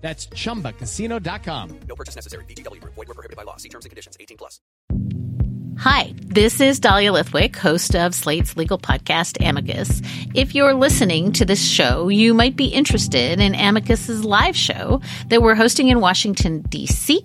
That's chumbacasino.com. No purchase necessary. VGW Group. Void were prohibited by law. See terms and conditions. 18 plus. Hi, this is Dahlia Lithwick, host of Slate's legal podcast, Amicus. If you're listening to this show, you might be interested in Amicus's live show that we're hosting in Washington, D.C.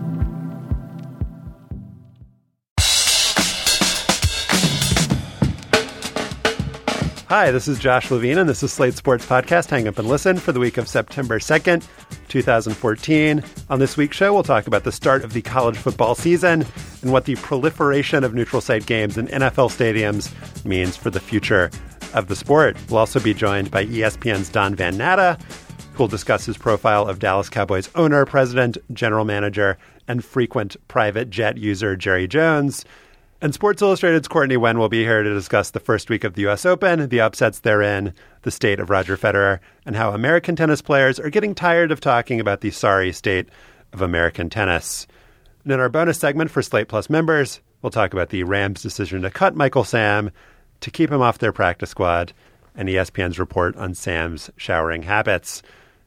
Hi, this is Josh Levin, and this is Slate Sports Podcast. Hang up and listen for the week of September 2nd, 2014. On this week's show, we'll talk about the start of the college football season and what the proliferation of neutral site games in NFL stadiums means for the future of the sport. We'll also be joined by ESPN's Don Van Natta, who will discuss his profile of Dallas Cowboys owner, president, general manager, and frequent private jet user Jerry Jones. And Sports Illustrated's Courtney Nguyen will be here to discuss the first week of the U.S. Open, the upsets therein, the state of Roger Federer, and how American tennis players are getting tired of talking about the sorry state of American tennis. And in our bonus segment for Slate Plus members, we'll talk about the Rams' decision to cut Michael Sam to keep him off their practice squad and ESPN's report on Sam's showering habits.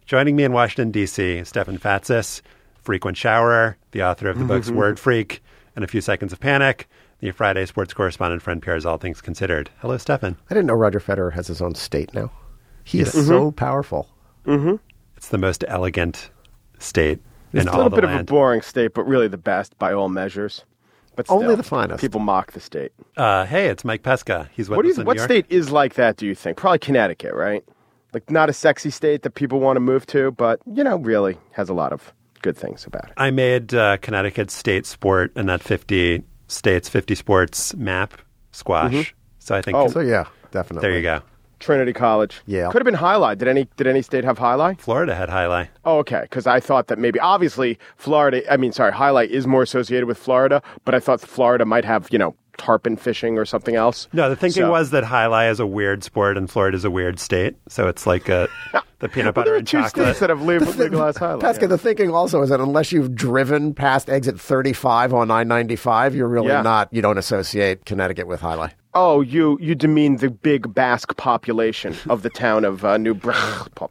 Joining me in Washington, D.C., Stefan Fatsis, frequent showerer, the author of the books mm-hmm. Word Freak and A Few Seconds of Panic the Friday sports correspondent for NPR's All Things Considered. Hello, Stefan. I didn't know Roger Federer has his own state now. He is so powerful. It's the most elegant state in all of America. It's a little the bit of a boring state, but really the best by all measures. But Only the finest. People mock the state. uh, hey, it's Mike Pesca. He's with What do you? in What New York. state is like that? Do you think? Probably Connecticut, right? Like not a sexy state that people want to move to, but you know, really has a lot of good things about it. I made uh, Connecticut state sport in that 50 states, 50 sports map squash. Mm-hmm. So I think Oh. So yeah, definitely. there you go. Trinity College. Yeah. Could have been jai alai. Did any did any state have jai alai? Florida had jai alai. Oh, okay. Because I thought that maybe obviously Florida. I mean, sorry, jai alai is more associated with Florida, but I thought Florida might have you know tarpon fishing or something else. No, the thinking So- was that jai alai is a weird sport and Florida is a weird state. So it's like a, the peanut butter there are and two chocolate. states that have legal- legalized jai alai. Pascal, yeah. the thinking also is that unless you've driven past exit 35 on I-95, you're really Yeah. not, you don't associate Connecticut with jai alai. Oh, you you demean the big Basque population of the town of uh, New Braunfels.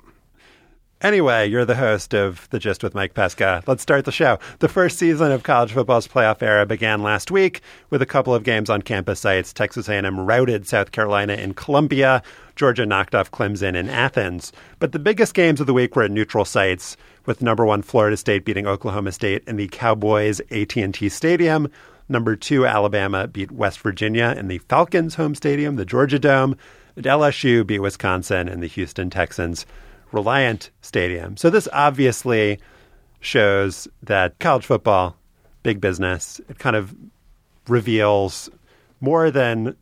Anyway, you're the host of The Gist with Mike Pesca. Let's start the show. The first season of college football's playoff era began last week with a couple of games on campus sites. Texas A&M routed South Carolina in Columbia. Georgia knocked off Clemson in Athens. But the biggest games of the week were at neutral sites, with number one Florida State beating Oklahoma State in the Cowboys AT&T Stadium. Number two Alabama beat West Virginia in the Falcons home stadium, the Georgia Dome. And LSU beat Wisconsin in the Houston Texans Reliant Stadium. So this obviously shows that college football, big business, it kind of reveals more than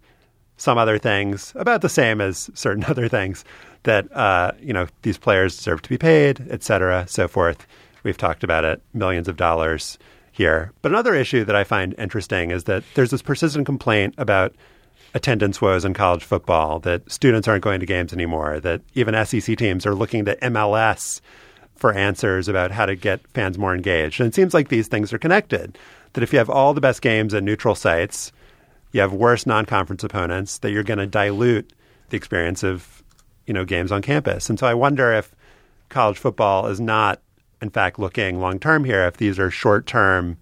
some other things, about the same as certain other things that uh, you know these players deserve to be paid, et cetera, so forth. We've talked about it, millions of dollars here. But another issue that I find interesting is that there's this persistent complaint about attendance woes in college football, that students aren't going to games anymore, that even SEC teams are looking to MLS for answers about how to get fans more engaged. And it seems like these things are connected. That if you have all the best games at neutral sites, you have worse non-conference opponents, that you're going to dilute the experience of, you know, games on campus. And so I wonder if college football is not, in fact, looking long term here. If these are short term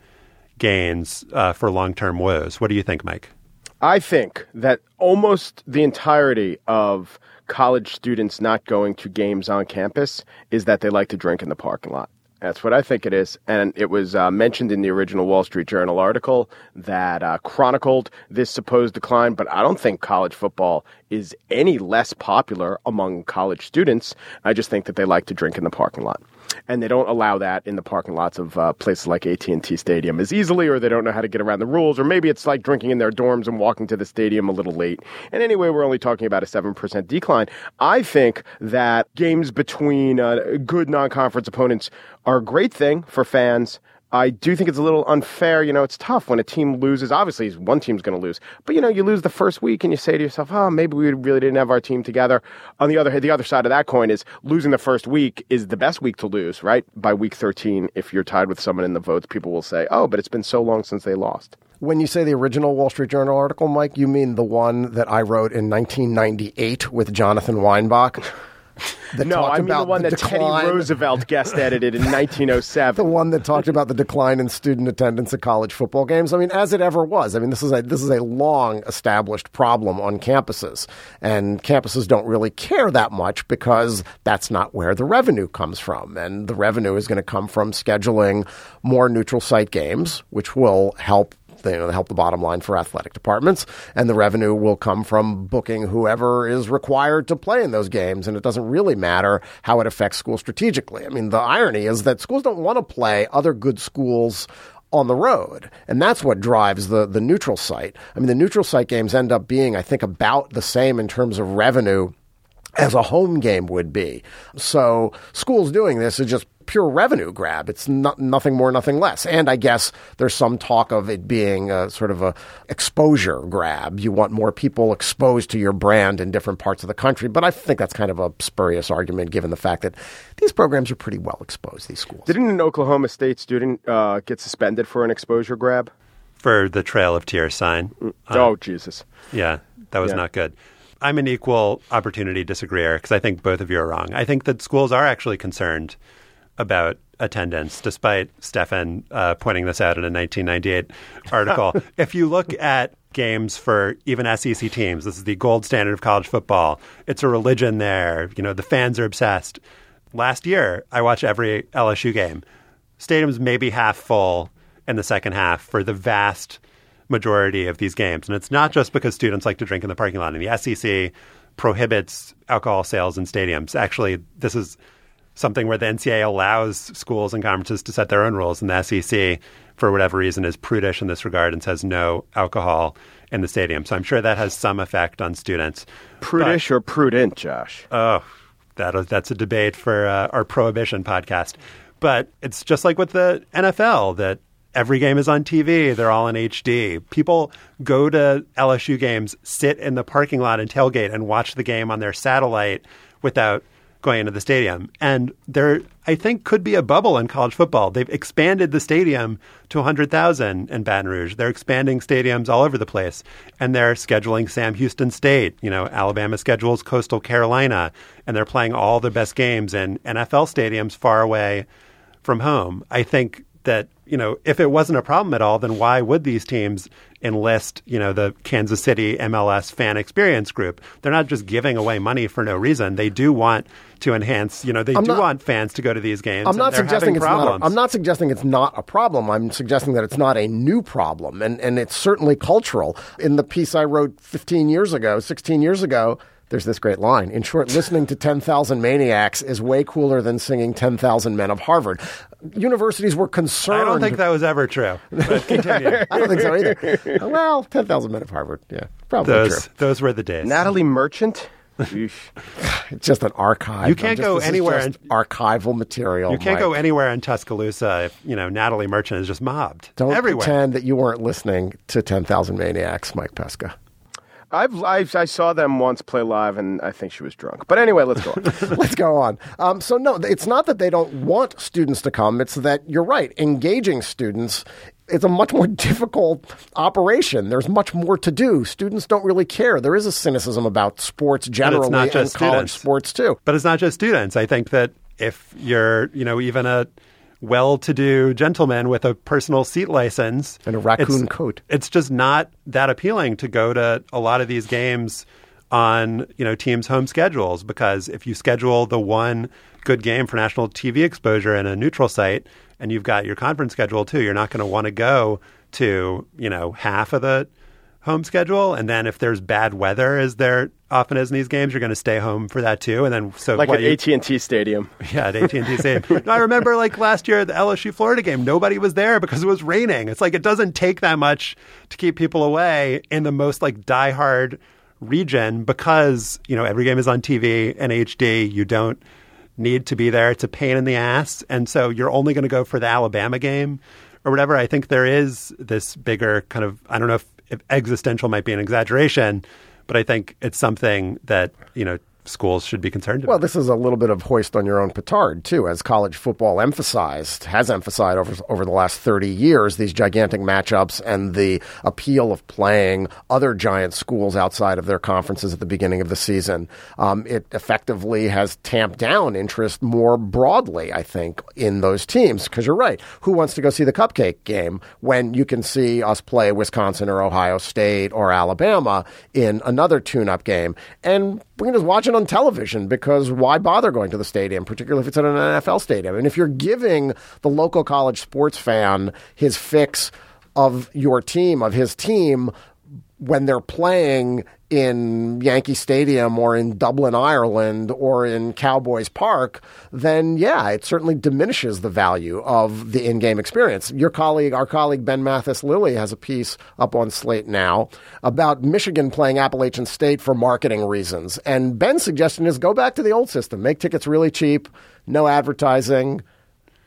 gains uh, for long term woes. What do you think, Mike? I think that almost the entirety of college students not going to games on campus is that they like to drink in the parking lot. That's what I think it is. And it was uh, mentioned in the original Wall Street Journal article that uh, chronicled this supposed decline, but I don't think college football is any less popular among college students. I just think that they like to drink in the parking lot and they don't allow that in the parking lots of uh, places like AT&T Stadium as easily, or they don't know how to get around the rules, or maybe it's like drinking in their dorms and walking to the stadium a little late. And anyway, we're only talking about a 7% decline. I think that games between uh, good non-conference opponents are a great thing for fans. I do think it's a little unfair. You know, it's tough when a team loses. Obviously, one team's going to lose, but you know, you lose the first week and you say to yourself, "Oh, maybe we really didn't have our team together." On the other the other side of that coin is losing the first week is the best week to lose, right? By week 13, if you're tied with someone in the votes, people will say, "Oh, but it's been so long since they lost." When you say the original Wall Street Journal article, Mike, you mean the one that I wrote in 1998 with Jonathan Weinbach? No, I mean the one that decline, Teddy Roosevelt guest edited in 1907. the one that talked about the decline in student attendance at college football games. I mean, as it ever was. I mean, this is a this is a long established problem on campuses, and campuses don't really care that much because that's not where the revenue comes from, and the revenue is going to come from scheduling more neutral site games, which will help know, help the bottom line for athletic departments, and the revenue will come from booking whoever is required to play in those games. And it doesn't really matter how it affects schools strategically. I mean, the irony is that schools don't want to play other good schools on the road. And that's what drives the, the neutral site. I mean, the neutral site games end up being, I think, about the same in terms of revenue as a home game would be. So schools doing this is just pure revenue grab. It's not, nothing more, nothing less. And I guess there's some talk of it being a sort of a exposure grab. You want more people exposed to your brand in different parts of the country. But I think that's kind of a spurious argument given the fact that these programs are pretty well exposed, these schools. Didn't an Oklahoma State student uh, get suspended for an exposure grab? For the Trail of Tears sign. oh, Jesus. Yeah, that was Yeah. not good. I'm an equal opportunity disagreeer because I think both of you are wrong. I think that schools are actually concerned about attendance, despite Stefan uh, pointing this out in a 1998 article. if you look at games for even SEC teams, this is the gold standard of college football. It's a religion there. You know, the fans are obsessed. Last year, I watched every LSU game. Stadiums maybe half full in the second half for the vast majority of these games. And it's not just because students like to drink in the parking lot. And the SEC prohibits alcohol sales in stadiums. Actually, this is something where the NCAA allows schools and conferences to set their own rules, and the SEC, for whatever reason, is prudish in this regard and says no alcohol in the stadium. So I'm sure that has some effect on students. Prudish or prudent, Josh? Oh, that that's a debate for uh, our prohibition podcast. But it's just like with the NFL that every game is on TV. They're all in HD. People go to LSU games, sit in the parking lot and tailgate and watch the game on their satellite without going into the stadium. And there, I think, could be a bubble in college football. They've expanded the stadium to 100,000 in Baton Rouge. They're expanding stadiums all over the place. And they're scheduling Sam Houston State. You know, Alabama schedules Coastal Carolina. And they're playing all their best games in NFL stadiums far away from home. I think that, you know, if it wasn't a problem at all, then why would these teams enlist, you know, the Kansas City MLS fan experience group? They're not just giving away money for no reason. They do want to enhance, you know, they I'm do not- want fans to go to these games. I'm not suggesting it's problems. not. A, I'm not suggesting it's not a problem. I'm suggesting that it's not a new problem, and and it's certainly cultural. In the piece I wrote 15 years ago, 16 years ago, There's this great line. In short, listening to 10,000 Maniacs is way cooler than singing 10,000 Men of Harvard. Universities were concerned. I don't think that was ever true. But continue. I don't think so either. well, 10,000 Men of Harvard. Yeah, probably those true. those were the days. Natalie Merchant. It's just an archive. You can't just- go this is anywhere just and- archival material. you can't Mike. go anywhere in Tuscaloosa if you know Natalie Merchant is just mobbed Don't everywhere. pretend that you weren't listening to 10,000 Maniacs, Mike Pesca. I've, I've I saw them once play live, and I think she was drunk. But anyway, let's go. on. Let's go on. Um, so, no, it's not that they don't want students to come. It's that you're right. Engaging students is a much more difficult operation. There's much more to do. Students don't really care. There is a cynicism about sports generally not just and college students. sports too. But it's not just students. I think that if you're, you know, even a well-to-do gentleman with a personal seat license And a raccoon it's- coat. it's just not that appealing to go to a lot of these games on, you know, teams' home schedules because if you schedule the one good game for national TV exposure in a neutral site and you've got your conference schedule too, you're not going to want to go to, you know, half of the home schedule and then if there's bad weather as there often is in these games you're going to stay home for that too and then so like what at AT and T Stadium. yeah, at AT&T Stadium. No, I remember like last year at the LSU Florida game, nobody was there because it was raining. It's like it doesn't take that much to keep people away in the most like diehard region because, you know, every game is on TV and HD. You don't need to be there. It's a pain in the ass. And so you're only going to go for the Alabama game or whatever. I think there is this bigger kind of, I don't know if existential might be an exaggeration, but I think it's something that, you know, schools should be concerned about. Well, this is a little bit of hoist on your own petard too, as college football emphasized has emphasized over over the last thirty years these gigantic matchups and the appeal of playing other giant schools outside of their conferences at the beginning of the season. Um, it effectively has tamped down interest more broadly, I think, in those teams. Because you're right, who wants to go see the cupcake game when you can see us play Wisconsin or Ohio State or Alabama in another tune-up game and we can just watch it on television because why bother going to the stadium, particularly if it's at an NFL stadium? And if you're giving the local college sports fan his fix of your team, of his team, when they're playing in Yankee Stadium or in Dublin, Ireland, or in Cowboys Park, then yeah, it certainly diminishes the value of the in-game experience. Your colleague, our colleague Ben Mathis Lilley, has a piece up on Slate now about Michigan playing Appalachian State for marketing reasons. And Ben's suggestion is go back to the old system, make tickets really cheap, no advertising,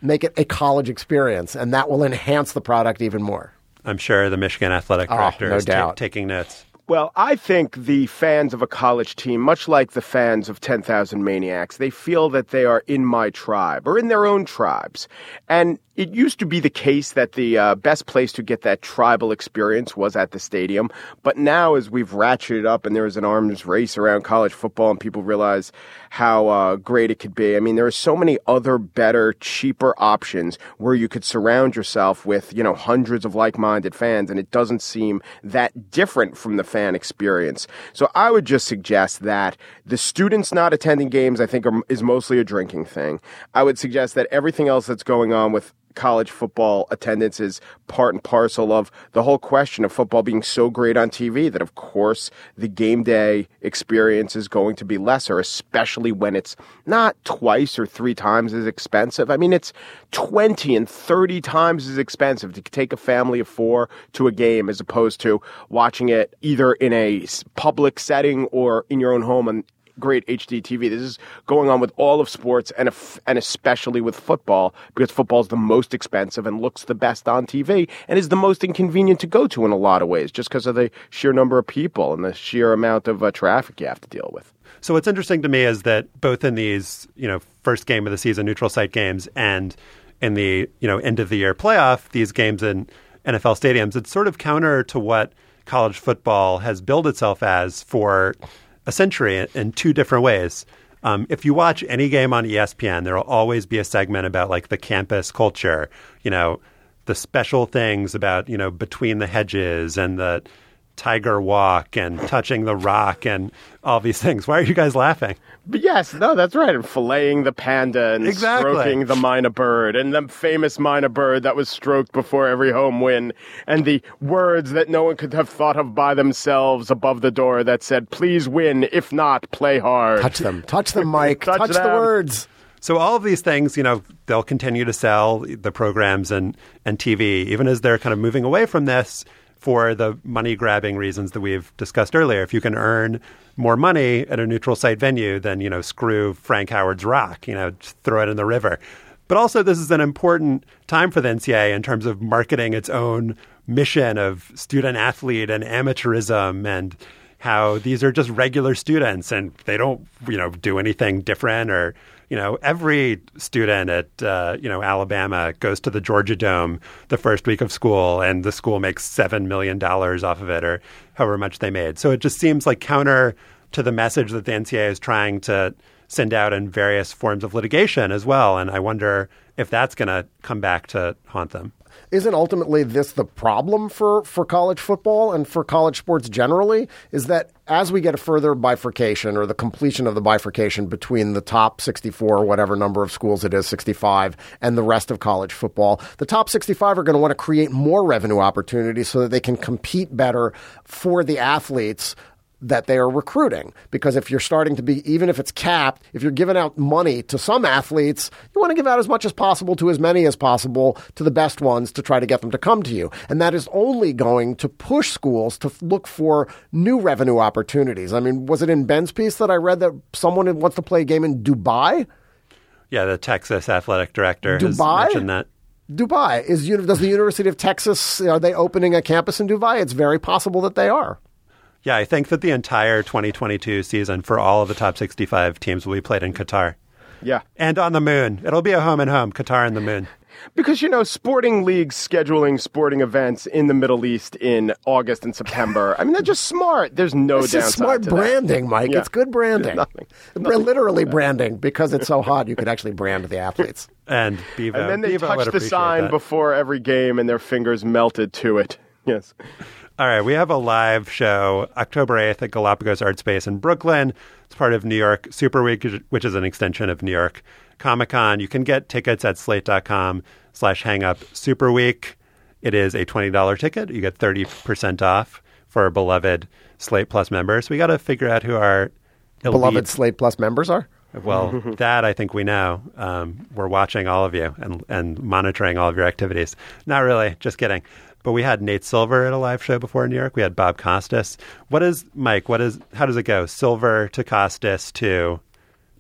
make it a college experience, and that will enhance the product even more. I'm sure the Michigan athletic Oh, director no is doubt. taking notes. Well, I think the fans of a college team, much like the fans of 10,000 Maniacs, they feel that they are in my tribe or in their own tribes. And it used to be the case that the uh, best place to get that tribal experience was at the stadium. But now, as we've ratcheted up and there is an arms race around college football and people realize how uh, great it could be, I mean, there are so many other better, cheaper options where you could surround yourself with, you know, hundreds of like minded fans and it doesn't seem that different from the fan experience. So I would just suggest that the students not attending games, I think, are, is mostly a drinking thing. I would suggest that everything else that's going on with college football attendance is part and parcel of the whole question of football being so great on TV that, of course, the game day experience is going to be lesser, especially when it's not twice or three times as expensive. I mean, it's 20 and 30 times as expensive to take a family of four to a game as opposed to watching it either in a public setting or in your own home great HD TV. This is going on with all of sports and and especially with football because football is the most expensive and looks the best on TV and is the most inconvenient to go to in a lot of ways just because of the sheer number of people and the sheer amount of uh, traffic you have to deal with. So what's interesting to me is that both in these, you know, first game of the season neutral site games and in the, you know, end of the year playoff, these games in NFL stadiums, it's sort of counter to what college football has billed itself as for a century in, two different ways. Um, if you watch any game on ESPN, there will always be a segment about like the campus culture, you know, the special things about, you know, between the hedges and the Tiger Walk and touching the rock and all these things. Why are you guys laughing? But yes, no, that's right. And filleting the panda and Exactly. stroking the mynah bird and the famous mynah bird that was stroked before every home win and the words that no one could have thought of by themselves above the door that said, please win. If not, play hard. Touch them. Touch them, Mike. Touch Touch, the words. So all of these things, you know, they'll continue to sell the programs and, and TV, even as they're kind of moving away from this for the money grabbing reasons that we've discussed earlier. If you can earn more money at a neutral site venue, then, you know, screw Frank Howard's rock, you know, throw it in the river. But also, this is an important time for the NCAA in terms of marketing its own mission of student athlete and amateurism and how these are just regular students and they don't, you know, do anything different or, you know, every student at, uh, you know, Alabama goes to the Georgia Dome the first week of school and the school makes $7 million off of it or however much they made. So it just seems like counter to the message that the NCAA is trying to send out in various forms of litigation as well. And I wonder if that's going to come back to haunt them. isn't ultimately this the problem for, for college football and for college sports generally? Is that as we get a further bifurcation or the completion of the bifurcation between the top 64, whatever number of schools it is, 65, and the rest of college football, the top 65 are going to want to create more revenue opportunities so that they can compete better for the athletes that they are recruiting. Because if you're starting to be, even if it's capped, if you're giving out money to some athletes, you want to give out as much as possible to as many as possible to the best ones to try to get them to come to you. And that is only going to push schools to look for new revenue opportunities. I mean, was it in Ben's piece that I read that someone wants to play a game in Dubai? Yeah, the Texas athletic director has Dubai? mentioned that. Dubai is does the University of Texas are they opening a campus in Dubai? It's very possible that they are. Yeah, I think that the entire 2022 season for all of the top 65 teams will be played in Qatar. Yeah. And on the moon. It'll be a home and home, Qatar and the moon. Because, you know, sporting leagues scheduling sporting events in the Middle East in August and September. I mean, they're just smart. There's no It's downside just smart to that. branding, Mike. Yeah. It's good branding. Nothing. Br- Literally branding because it's so hot. You could actually brand the athletes. And Bevo. And then they Bevo would touched the sign that. before every game and their fingers melted to it. Yes. All right, we have a live show October 8th at Galapagos Art Space in Brooklyn. It's part of New York Super Week, which is an extension of New York Comic Con. You can get tickets at slate.com slash hangup super week. It is a $20 ticket. You get 30% off for our beloved Slate Plus members. We got to figure out who our elite Beloved Slate Plus members are. Well, that I think we know. Um, we're watching all of you and, and monitoring all of your activities. Not really, just kidding. But we had Nate Silver at a live show before in New York. We had Bob Costas. What is Mike? What is? How does it go? Silver to Costas to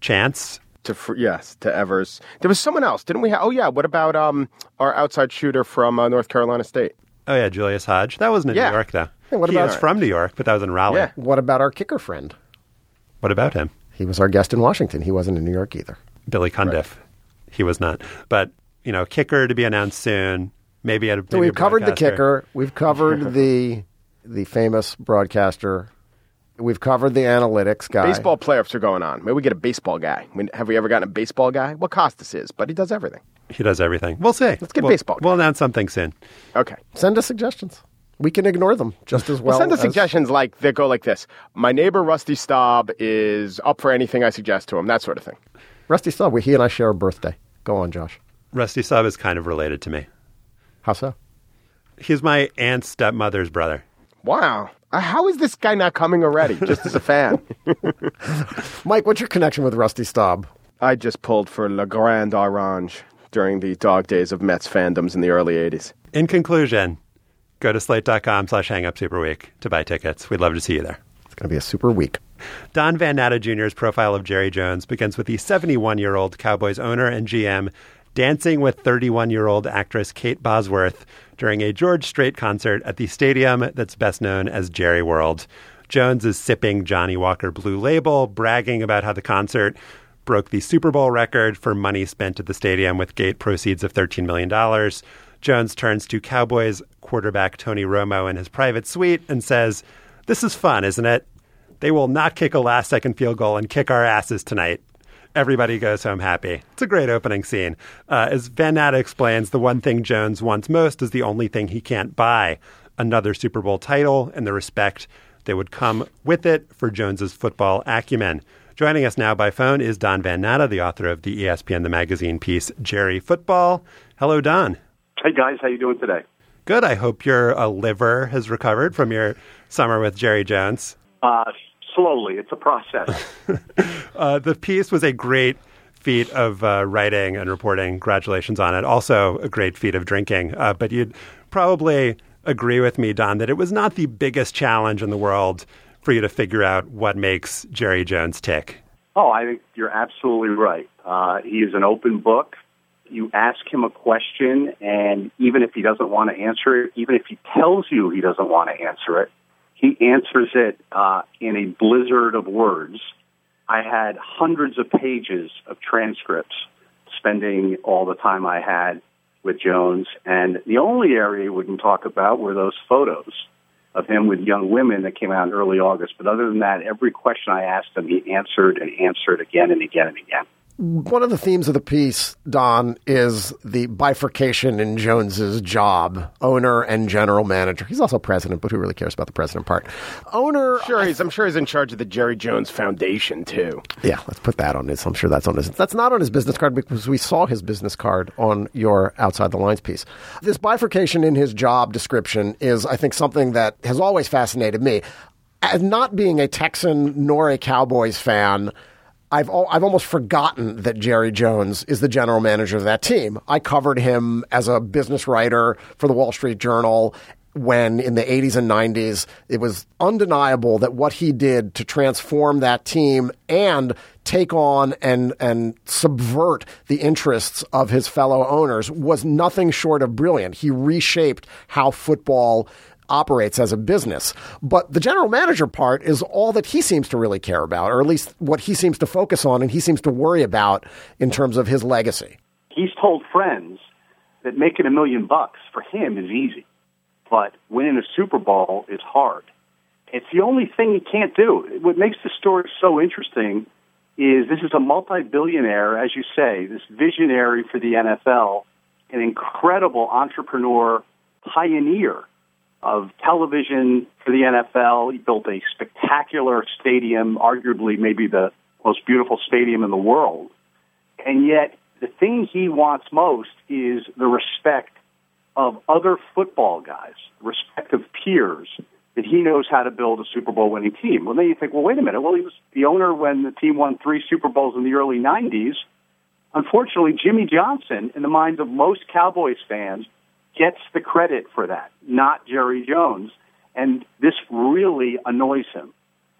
Chance. To yes, to Evers. There was someone else, didn't we? have? Oh yeah. What about um our outside shooter from uh, North Carolina State? Oh yeah, Julius Hodge. That wasn't in Yeah. New York though. Hey, what he about- was from New York, but that was in Raleigh. Yeah. What about our kicker friend? What about him? He was our guest in Washington. He wasn't in New York either. Billy Cundiff. He was not. But you know, kicker to be announced soon. Maybe at a. So maybe we've a covered the kicker. We've covered the the famous broadcaster. We've covered the analytics guy. Baseball playoffs are going on. Maybe we get a baseball guy. I mean, have we ever gotten a baseball guy? Well, Costas is, but he does everything. He does everything. We'll see. Let's get we'll, baseball. We'll announce something soon. Okay. Send us suggestions. We can ignore them just as well. Well, send us as- suggestions like that go like this. My neighbor Rusty Staub is up for anything I suggest to him. That sort of thing. Rusty Staub. He and I share a birthday. Go on, Josh. Rusty Staub is kind of related to me. How so? He's my aunt's stepmother's brother. Wow. Uh, How is this guy not coming already? Just as a fan. Mike, what's your connection with Rusty Staub? I just pulled for Le Grand Orange during the dog days of Mets fandoms in the early 80s. In conclusion, go to slate.com slash hangup super week to buy tickets. We'd love to see you there. It's going to be a super week. Don Van Natta Jr.'s profile of Jerry Jones begins with the 71 year old Cowboys owner and GM dancing with 31 year old actress Kate Bosworth during a George Strait concert at the stadium that's best known as Jerry World. Jones is sipping Johnnie Walker Blue Label, bragging about how the concert broke the Super Bowl record for money spent at the stadium with gate proceeds of $13 million. Jones turns to Cowboys quarterback Tony Romo in his private suite and says, This is fun, isn't it? They will not kick a last second field goal and kick our asses tonight. Everybody goes home happy. It's a great opening scene. Uh, as Van Natta explains, the one thing Jones wants most is the only thing he can't buy another Super Bowl title and the respect that would come with it for Jones's football acumen. Joining us now by phone is Don Van Natta, the author of the ESPN the Magazine piece Jerry Football. Hello, Don. Hey guys, how you doing today? Good. I hope your uh, liver has recovered from your summer with Jerry Jones. Uh, slowly, it's a process. uh, the piece was a great feat of uh, writing and reporting. Congratulations on it. Also, a great feat of drinking. Uh, but you'd probably agree with me, Don, that it was not the biggest challenge in the world for you to figure out what makes Jerry Jones tick. Oh, I think you're absolutely right. Uh, he is an open book. You ask him a question, and even if he doesn't want to answer it, even if he tells you he doesn't want to answer it, he answers it uh, in a blizzard of words. I had hundreds of pages of transcripts spending all the time I had with Jones, and the only area he wouldn't talk about were those photos of him with young women that came out in early August. But other than that, every question I asked him, he answered and answered again and again and again. One of the themes of the piece, Don, is the bifurcation in Jones's job, owner and general manager. He's also president, but who really cares about the president part? Owner, Sure, he's, I'm sure he's in charge of the Jerry Jones Foundation too. yeah, let's put that on his. I'm sure that's on his. That's not on his business card because we saw his business card on your outside the lines piece. This bifurcation in his job description is, I think, something that has always fascinated me. As not being a Texan nor a Cowboys fan. I've al- I've almost forgotten that Jerry Jones is the general manager of that team. I covered him as a business writer for the Wall Street Journal when in the 80s and 90s it was undeniable that what he did to transform that team and take on and and subvert the interests of his fellow owners was nothing short of brilliant. He reshaped how football operates as a business. But the general manager part is all that he seems to really care about, or at least what he seems to focus on and he seems to worry about in terms of his legacy. He's told friends that making a million bucks for him is easy, but winning a Super Bowl is hard. It's the only thing he can't do. What makes the story so interesting is this is a multi-billionaire, as you say, this visionary for the NFL, an incredible entrepreneur, pioneer of television for the NFL. He built a spectacular stadium, arguably maybe the most beautiful stadium in the world. And yet, the thing he wants most is the respect of other football guys, respect of peers, that he knows how to build a Super Bowl winning team. Well, then you think, well, wait a minute. Well, he was the owner when the team won three Super Bowls in the early 90s. Unfortunately, Jimmy Johnson, in the minds of most Cowboys fans, gets the credit for that, not Jerry Jones. And this really annoys him.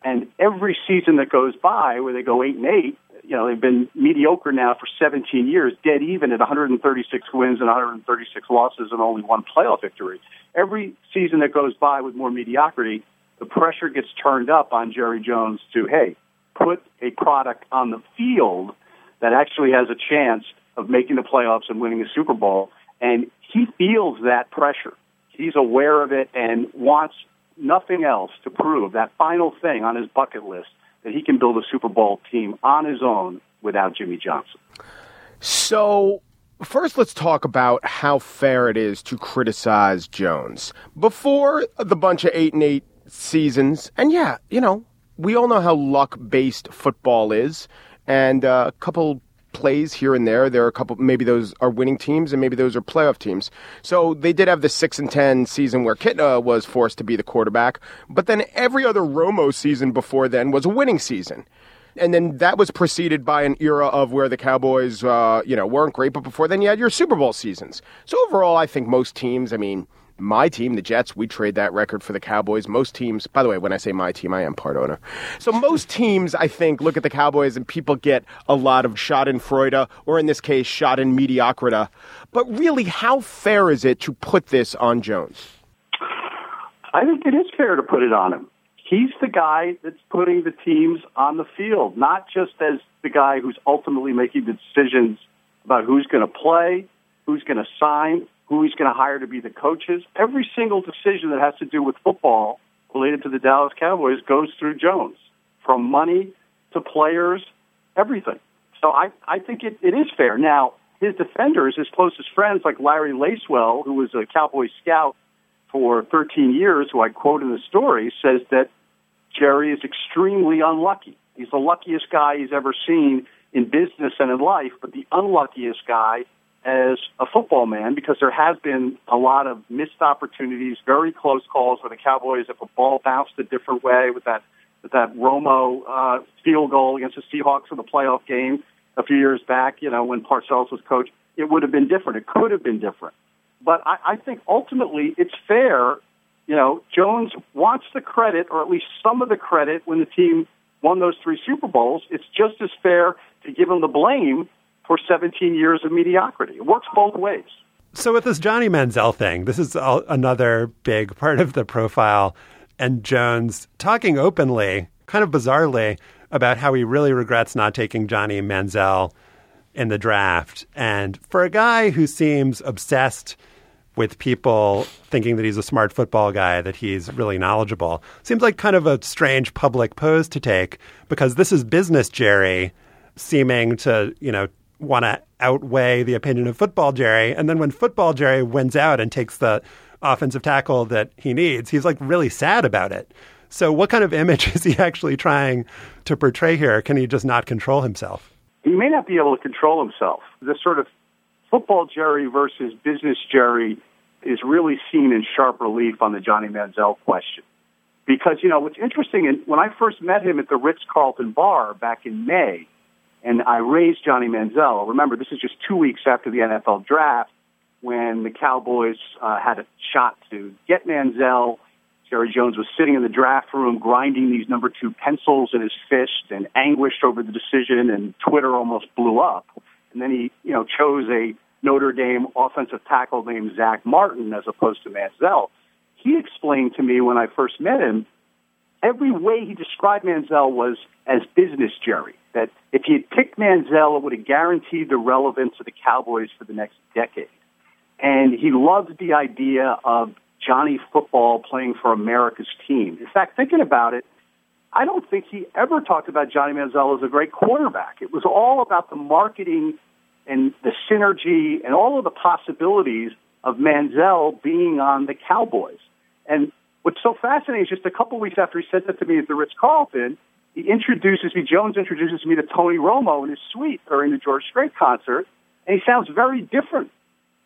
And every season that goes by where they go eight and eight, you know, they've been mediocre now for 17 years, dead even at 136 wins and 136 losses and only one playoff victory. Every season that goes by with more mediocrity, the pressure gets turned up on Jerry Jones to, hey, put a product on the field that actually has a chance of making the playoffs and winning a Super Bowl. And he feels that pressure. He's aware of it and wants nothing else to prove that final thing on his bucket list that he can build a Super Bowl team on his own without Jimmy Johnson. So, first, let's talk about how fair it is to criticize Jones. Before the bunch of eight and eight seasons, and yeah, you know, we all know how luck based football is, and uh, a couple plays here and there. There are a couple, maybe those are winning teams and maybe those are playoff teams. So they did have the 6 and 10 season where Kitna was forced to be the quarterback, but then every other Romo season before then was a winning season. And then that was preceded by an era of where the Cowboys, uh, you know, weren't great, but before then you had your Super Bowl seasons. So overall, I think most teams, I mean, my team, the Jets, we trade that record for the Cowboys. Most teams, by the way, when I say my team, I am part owner. So most teams, I think, look at the Cowboys and people get a lot of schadenfreude, or in this case, shot in mediocrity. But really, how fair is it to put this on Jones? I think it is fair to put it on him. He's the guy that's putting the teams on the field, not just as the guy who's ultimately making the decisions about who's going to play, who's going to sign, who he's going to hire to be the coaches. Every single decision that has to do with football related to the Dallas Cowboys goes through Jones, from money to players, everything. So I, I think it, it is fair. Now, his defenders, his closest friends like Larry Lacewell, who was a Cowboy scout for 13 years, who I quote in the story, says that Jerry is extremely unlucky. He's the luckiest guy he's ever seen in business and in life, but the unluckiest guy as a football man because there has been a lot of missed opportunities, very close calls where the Cowboys, if a ball bounced a different way with that with that Romo uh, field goal against the Seahawks in the playoff game a few years back, you know, when Parcells was coach, it would have been different. It could have been different. But I, I think ultimately it's fair. You know, Jones wants the credit, or at least some of the credit, when the team won those three Super Bowls. It's just as fair to give him the blame for 17 years of mediocrity. It works both ways. So, with this Johnny Manziel thing, this is another big part of the profile. And Jones talking openly, kind of bizarrely, about how he really regrets not taking Johnny Manziel in the draft. And for a guy who seems obsessed with people thinking that he's a smart football guy, that he's really knowledgeable, seems like kind of a strange public pose to take because this is business Jerry seeming to, you know, want to outweigh the opinion of football Jerry. And then when football Jerry wins out and takes the offensive tackle that he needs, he's like really sad about it. So, what kind of image is he actually trying to portray here? Can he just not control himself? He may not be able to control himself. The sort of football Jerry versus business Jerry is really seen in sharp relief on the Johnny Manziel question. Because, you know, what's interesting, and when I first met him at the Ritz Carlton bar back in May, and I raised Johnny Manziel. Remember, this is just two weeks after the NFL draft when the Cowboys uh, had a shot to get Manziel. Jerry Jones was sitting in the draft room grinding these number two pencils in his fist and anguished over the decision, and Twitter almost blew up. And then he, you know, chose a Notre Dame offensive tackle named Zack Martin as opposed to Manziel. He explained to me when I first met him, every way he described Manziel was as business Jerry that if he had picked Manziel, it would have guaranteed the relevance of the Cowboys for the next decade. And he loved the idea of Johnny football playing for America's team. In fact, thinking about it, I don't think he ever talked about Johnny Manziel as a great quarterback. It was all about the marketing and the synergy and all of the possibilities of Manziel being on the Cowboys. And what's so fascinating is just a couple weeks after he said that to me at the Ritz Carlton, he introduces me, Jones introduces me to Tony Romo in his suite during the George Strait concert, and he sounds very different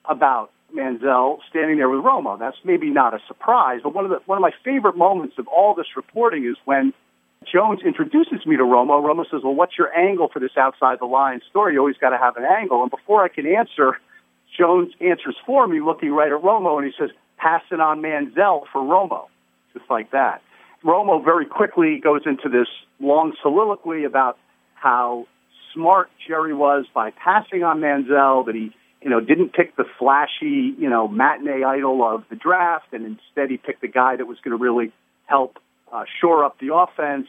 about Manziel standing there with Romo. That's maybe not a surprise, but one of the one of my favorite moments of all this reporting is when Jones introduces me to Romo. Romo says, "Well, what's your angle for this outside the line story? You always got to have an angle." And before I can answer, Jones answers for me, looking right at Romo, and he says, "Pass it on Manziel for Romo," just like that. Romo very quickly goes into this long soliloquy about how smart Jerry was by passing on Manziel, that he, you know, didn't pick the flashy, you know, matinee idol of the draft, and instead he picked the guy that was going to really help uh, shore up the offense.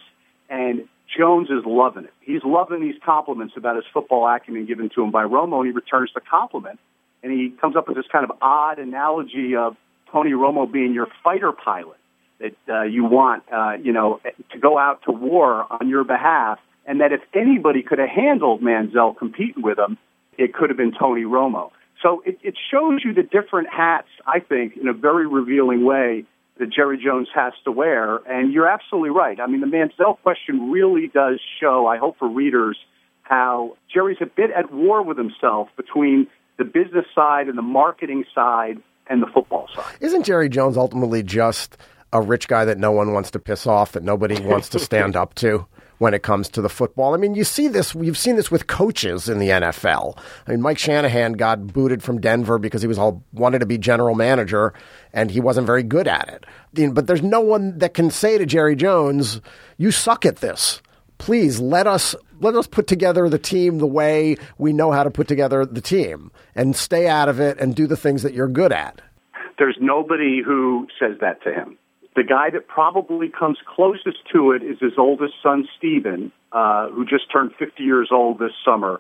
And Jones is loving it. He's loving these compliments about his football acumen given to him by Romo, and he returns the compliment. And he comes up with this kind of odd analogy of Tony Romo being your fighter pilot that uh, you want, uh, you know, to go out to war on your behalf, and that if anybody could have handled Manziel competing with him, it could have been Tony Romo. So it, it shows you the different hats, I think, in a very revealing way that Jerry Jones has to wear. And you're absolutely right. I mean, the Manziel question really does show, I hope for readers, how Jerry's a bit at war with himself between the business side and the marketing side and the football side. Isn't Jerry Jones ultimately just a rich guy that no one wants to piss off, that nobody wants to stand up to when it comes to the football. I mean, you see this, you've seen this with coaches in the NFL. I mean, Mike Shanahan got booted from Denver because he was all wanted to be general manager and he wasn't very good at it. But there's no one that can say to Jerry Jones, "You suck at this." Please let us let us put together the team the way we know how to put together the team and stay out of it and do the things that you're good at. There's nobody who says that to him. The guy that probably comes closest to it is his oldest son, Stephen, uh, who just turned 50 years old this summer,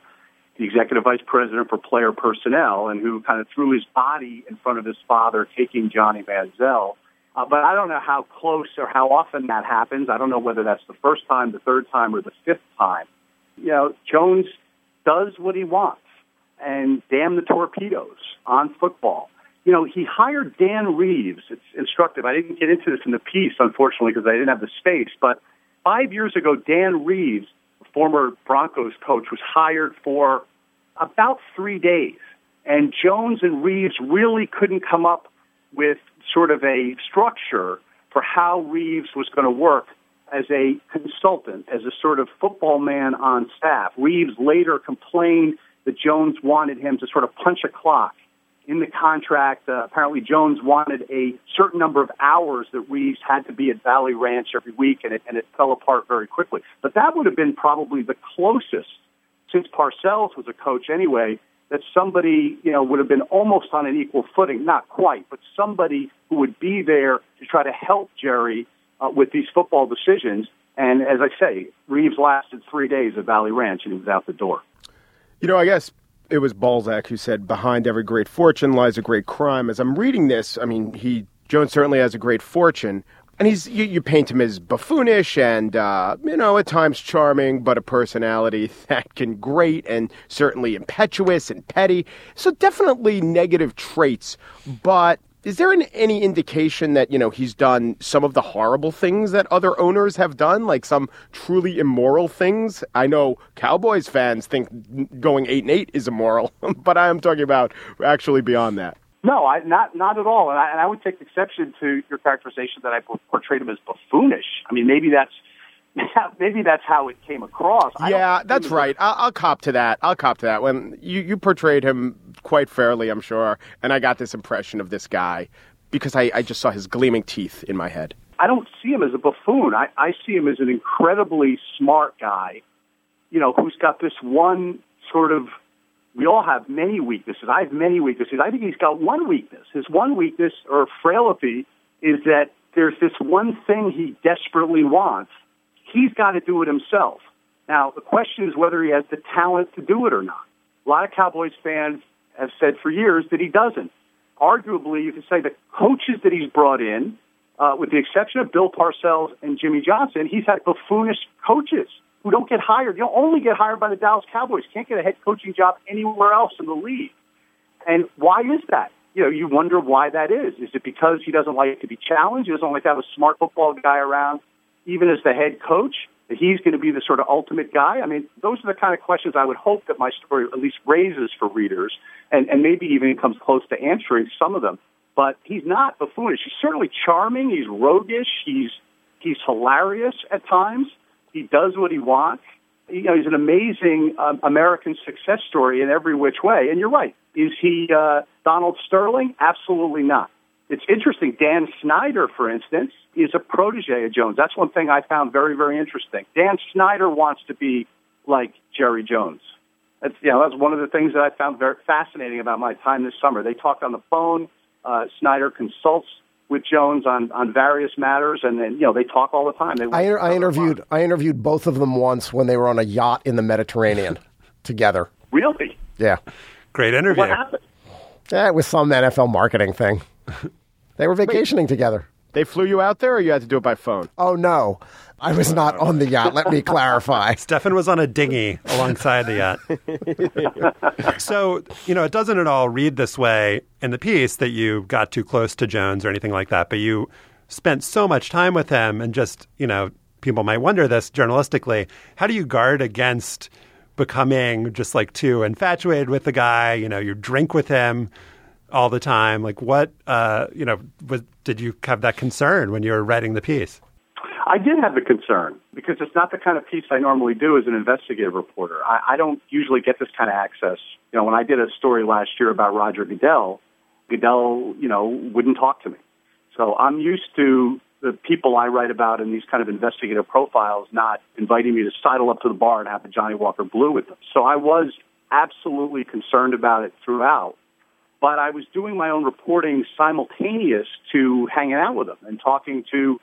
the executive vice president for player personnel, and who kind of threw his body in front of his father, taking Johnny Manziel. Uh, but I don't know how close or how often that happens. I don't know whether that's the first time, the third time, or the fifth time. You know, Jones does what he wants, and damn the torpedoes on football you know, he hired Dan Reeves. It's instructive. I didn't get into this in the piece, unfortunately, because I didn't have the space. But five years ago, Dan Reeves, former Broncos coach, was hired for about three days. And Jones and Reeves really couldn't come up with sort of a structure for how Reeves was going to work as a consultant, as a sort of football man on staff. Reeves later complained that Jones wanted him to sort of punch a clock in the contract, uh, apparently Jones wanted a certain number of hours that Reeves had to be at Valley Ranch every week, and it, and it fell apart very quickly. But that would have been probably the closest, since Parcells was a coach anyway, that somebody you know would have been almost on an equal footing, not quite, but somebody who would be there to try to help Jerry uh, with these football decisions. And as I say, Reeves lasted three days at Valley Ranch, and he was out the door. You know, I guess it was Balzac who said, "Behind every great fortune lies a great crime." As I'm reading this, I mean, he Jones certainly has a great fortune, and he's you, you paint him as buffoonish and uh, you know at times charming, but a personality that can grate and certainly impetuous and petty. So definitely negative traits, but is there an, any indication that you know he's done some of the horrible things that other owners have done, like some truly immoral things? I know Cowboys fans think going eight and eight is immoral, but I am talking about actually beyond that. No, I, not not at all. And I, and I would take exception to your characterization that I portrayed him as buffoonish. I mean, maybe that's maybe that's how it came across. Yeah, that's right. I'll, I'll, cop to that. I'll cop to that. When you, you portrayed him quite fairly, I'm sure, and I got this impression of this guy because I, I just saw his gleaming teeth in my head. I don't see him as a buffoon. I, I see him as an incredibly smart guy, you know, who's got this one sort of. We all have many weaknesses. I have many weaknesses. I think he's got one weakness. His one weakness or frailty is that there's this one thing he desperately wants He's got to do it himself. Now, the question is whether he has the talent to do it or not. A lot of Cowboys fans have said for years that he doesn't. Arguably, you could say the coaches that he's brought in, uh, with the exception of Bill Parcells and Jimmy Johnson, he's had buffoonish coaches who don't get hired. You don't only get hired by the Dallas Cowboys. Can't get a head coaching job anywhere else in the league. And why is that? You know, you wonder why that is. Is it because he doesn't like to be challenged? He doesn't like to have a smart football guy around even as the head coach, that he's going to be the sort of ultimate guy? I mean, those are the kind of questions I would hope that my story at least raises for readers, and, and maybe even comes close to answering some of them. But he's not buffoonish. He's certainly charming. He's roguish. He's he's hilarious at times. He does what he wants. You know, he's an amazing um, American success story in every which way. And you're right. Is he uh, Donald Sterling? Absolutely not. It's interesting. Dan Snyder, for instance, is a protege of Jones. That's one thing I found very, very interesting. Dan Snyder wants to be like Jerry Jones. That's you know that's one of the things that I found very fascinating about my time this summer. They talked on the phone. Uh, Snyder consults with Jones on, on various matters, and then you know they talk all the time. They I, I interviewed I interviewed both of them once when they were on a yacht in the Mediterranean together. Really? Yeah. Great interview. What happened? Yeah, it was some NFL marketing thing. They were vacationing Wait, together. They flew you out there, or you had to do it by phone? Oh no, I was not on the yacht. Let me clarify. Stefan was on a dinghy alongside the yacht. so you know, it doesn't at all read this way in the piece that you got too close to Jones or anything like that. But you spent so much time with him, and just you know, people might wonder this journalistically: how do you guard against? becoming just like too infatuated with the guy. You know, you drink with him all the time. Like, what, uh, you know, was, did you have that concern when you were writing the piece? I did have the concern because it's not the kind of piece I normally do as an investigative reporter. I, I don't usually get this kind of access. You know, when I did a story last year about Roger Goodell, Goodell, you know, wouldn't talk to me. So I'm used to the people I write about in these kind of investigative profiles not inviting me to sidle up to the bar and have a Johnnie Walker Blue with them. So I was absolutely concerned about it throughout. But I was doing my own reporting simultaneous to hanging out with him and talking to, you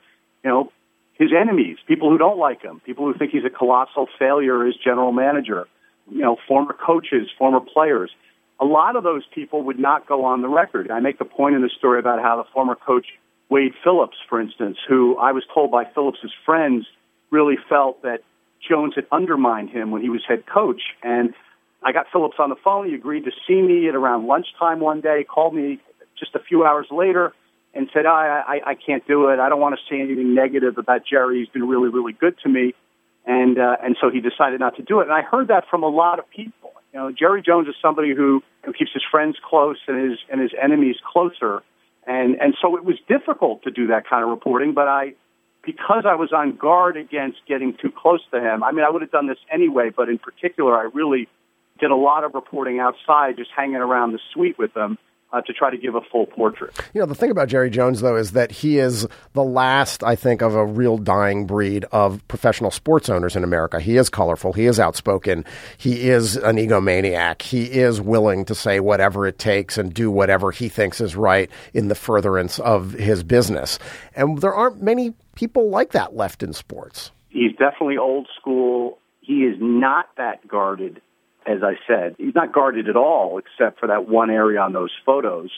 know, his enemies, people who don't like him, people who think he's a colossal failure as general manager, you know, former coaches, former players. A lot of those people would not go on the record. I make the point in the story about how the former coach Wade Phillips, for instance, who I was told by Phillips's friends really felt that Jones had undermined him when he was head coach. And I got Phillips on the phone. He agreed to see me at around lunchtime one day, called me just a few hours later and said, I, I, I can't do it. I don't want to say anything negative about Jerry. He's been really, really good to me. And, uh, and so he decided not to do it. And I heard that from a lot of people. You know, Jerry Jones is somebody who, who keeps his friends close and his, and his enemies closer. And, and so it was difficult to do that kind of reporting, but I, because I was on guard against getting too close to him, I mean, I would have done this anyway, but in particular, I really did a lot of reporting outside, just hanging around the suite with them. uh, to try to give a full portrait. You know, the thing about Jerry Jones, though, is that he is the last, I think, of a real dying breed of professional sports owners in America. He is colorful. He is outspoken. He is an egomaniac. He is willing to say whatever it takes and do whatever he thinks is right in the furtherance of his business. And there aren't many people like that left in sports. He's definitely old school. He is not that guarded as I said. He's not guarded at all except for that one area on those photos.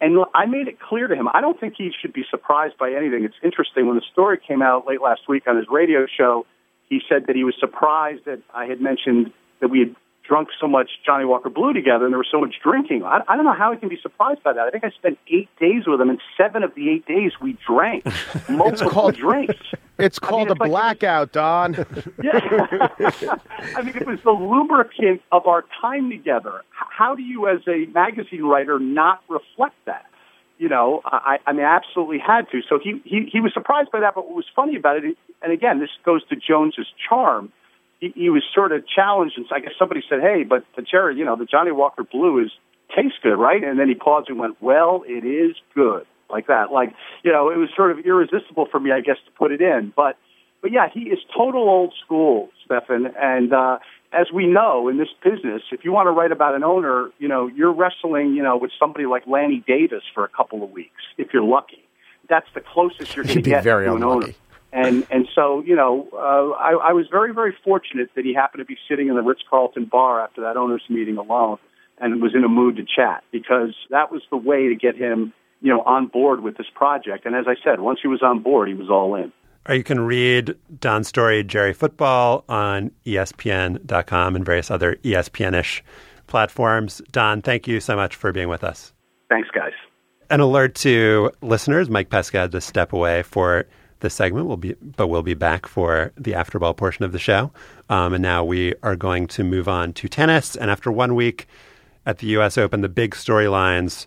And I made it clear to him, I don't think he should be surprised by anything. It's interesting. When the story came out late last week on his radio show, he said that he was surprised that I had mentioned that we had drunk so much Johnnie Walker Blue together and there was so much drinking. I, I don't know how he can be surprised by that. I think I spent eight days with him, and seven of the eight days we drank multiple called- drinks. It's called it's a like- blackout, Don. Yeah. I mean, it was the lubricant of our time together. How do you, as a magazine writer, not reflect that? You know, I, I mean, I absolutely had to. So he, he, he was surprised by that. But what was funny about it, and again, this goes to Jones's charm. He, he was sort of challenged, and I guess somebody said, "Hey, but the Jerry, you know, the Johnnie Walker Blue is tastes good, right?" And then he paused and went, "Well, it is good." Like that, like you know, it was sort of irresistible for me, I guess, to put it in. But but yeah, he is total old school, Stefan. And uh, as we know in this business, if you want to write about an owner, you know, you're wrestling, you know, with somebody like Lanny Davis for a couple of weeks, if you're lucky. That's the closest you're going to get very to an unlucky. owner. And and so you know, uh, I, I was very very fortunate that he happened to be sitting in the Ritz Carlton bar after that owners meeting alone, and was in a mood to chat because that was the way to get him, you know, on board with this project. And as I said, once he was on board, he was all in. Or you can read Don's story, Jerry Football, on ESPN.com and various other ESPN-ish platforms. Don, thank you so much for being with us. Thanks, guys. An alert to listeners: Mike Pesca had to step away for this segment. We'll be, but we'll be back for the afterball portion of the show. Um, and now we are going to move on to tennis. And after one week at the U.S. Open, the big storylines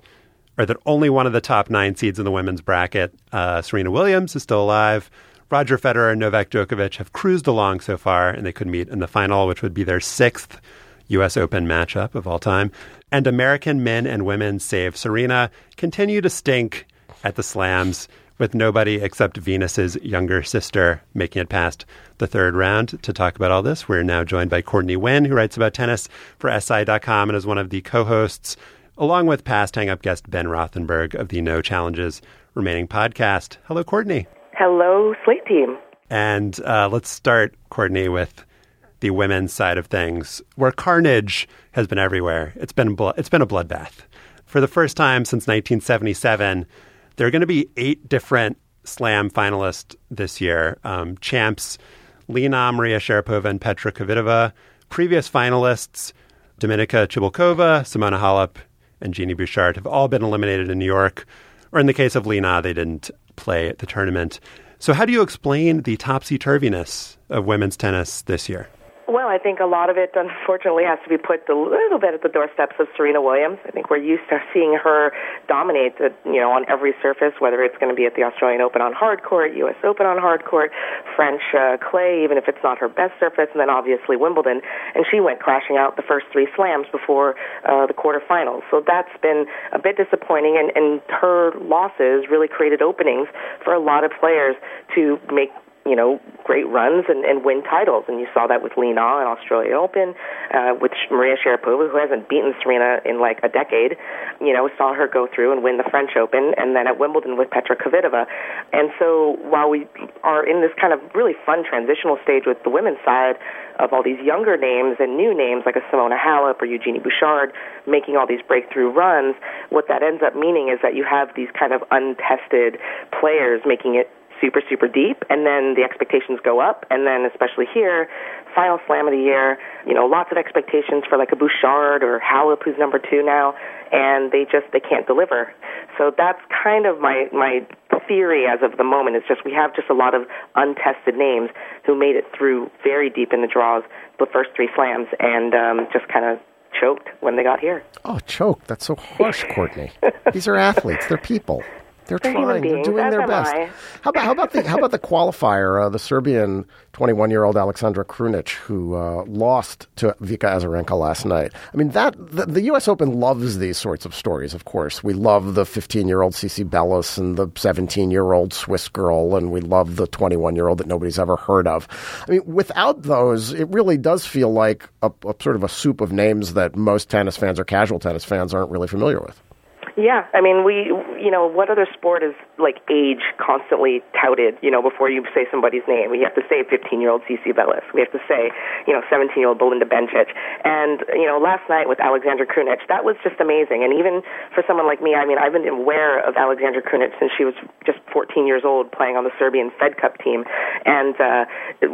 are that only one of the top nine seeds in the women's bracket, uh, Serena Williams, is still alive. Roger Federer and Novak Djokovic have cruised along so far, and they could meet in the final, which would be their sixth U.S. Open matchup of all time. And American men and women, save Serena, continue to stink at the slams with nobody except Venus's younger sister making it past the third round. To talk about all this, we're now joined by Courtney Nguyen, who writes about tennis for SI.com and is one of the co hosts, along with past hang up guest Ben Rothenberg of the No Challenges Remaining podcast. Hello, Courtney. Hello, Slate Team. And uh, let's start, Courtney, with the women's side of things, where carnage has been everywhere. It's been blo- it's been a bloodbath. For the first time since 1977, there are going to be eight different Slam finalists this year. Um, champs Li Na Maria Sharapova and Petra Kvitova. Previous finalists Dominika Cibulkova, Simona Halep, and Genie Bouchard have all been eliminated in New York. Or in the case of Li Na, they didn't play at the tournament. So, how do you explain the topsy turviness of women's tennis this year? Well, I think a lot of it, unfortunately, has to be put a little bit at the doorsteps of Serena Williams. I think we're used to seeing her dominate, the, you know, on every surface, whether it's going to be at the Australian Open on hard court, U.S. Open on hard court, French uh, clay, even if it's not her best surface, and then obviously Wimbledon. And she went crashing out the first three slams before uh, the quarterfinals. So that's been a bit disappointing, and, and her losses really created openings for a lot of players to make you know, great runs and, and win titles. And you saw that with Li Na in Australian Open, uh, with Maria Sharapova, who hasn't beaten Serena in like a decade. You know, saw her go through and win the French Open, and then at Wimbledon with Petra Kvitova. And so while we are in this kind of really fun transitional stage with the women's side of all these younger names and new names like a Simona Halep or Eugenie Bouchard making all these breakthrough runs, what that ends up meaning is that you have these kind of untested players making it super, super deep, and then the expectations go up, and then especially here, final slam of the year, you know, lots of expectations for like a Bouchard or Halep, who's number two now, and they just they can't deliver. So that's kind of my my theory as of the moment. Is just we have just a lot of untested names who made it through very deep in the draws, the first three slams, and um, just kind of choked when they got here. Oh, choked. That's so harsh, Courtney. These are athletes. They're people. They're, They're trying. They're doing their best. How about how about the how about the qualifier, uh, the Serbian 21-year-old Alexandra Krunic, who uh, lost to Vika Azarenka last night? I mean, that the, the U.S. Open loves these sorts of stories. Of course, we love the 15-year-old Cici Bellis and the 17-year-old Swiss girl, and we love the 21-year-old that nobody's ever heard of. I mean, without those, it really does feel like a, a sort of a soup of names that most tennis fans or casual tennis fans aren't really familiar with. Yeah, I mean, we, you know, what other sport is like age constantly touted, you know, before you say somebody's name? We have to say 15 year old CiCi Bellis. We have to say, you know, 17 year old Belinda Bencic. And, you know, last night with Alexandra Krunic, that was just amazing. And even for someone like me, I mean, I've been aware of Alexandra Krunic since she was just 14 years old playing on the Serbian Fed Cup team. And uh,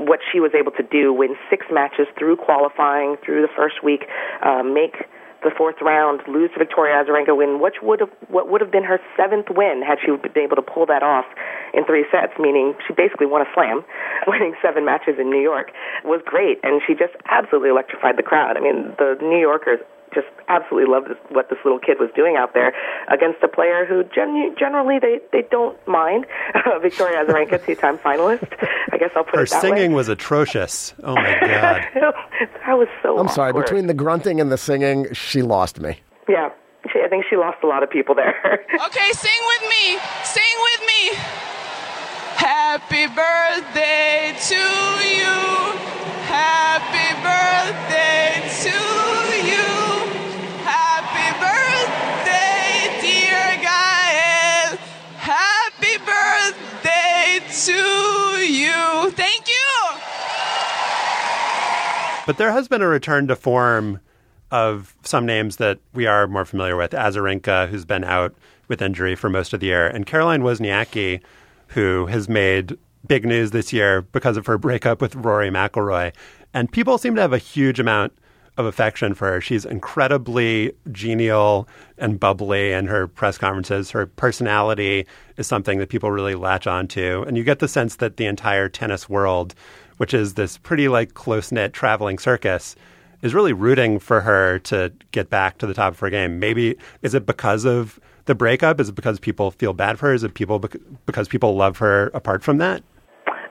what she was able to do, win six matches through qualifying, through the first week, uh, make the fourth round, lose to Victoria Azarenka, win which would have what would have been her seventh win had she been able to pull that off in three sets. Meaning she basically won a slam, winning seven matches in New York was great, and she just absolutely electrified the crowd. I mean, the New Yorkers just absolutely loved this, what this little kid was doing out there against a player who gen- generally they they don't mind. Victoria Azarenka, two-time finalist. I guess I'll put Her it that singing way. was atrocious. Oh my god. that was so. I'm sorry, between the grunting and the singing, she lost me. Yeah, she, I think she lost a lot of people there. Okay, sing with me. Sing with me. Happy birthday to you. Happy birthday to you. To you. Thank you. But there has been a return to form of some names that we are more familiar with. Azarenka, who's been out with injury for most of the year, and Caroline Wozniacki, who has made big news this year because of her breakup with Rory McIlroy. And people seem to have a huge amount of affection for her. She's incredibly genial and bubbly in her press conferences. Her personality is something that people really latch onto. And you get the sense that the entire tennis world, which is this pretty like close knit traveling circus, is really rooting for her to get back to the top of her game. Maybe is it because of the breakup? Is it because people feel bad for her? Is it people because people love her apart from that?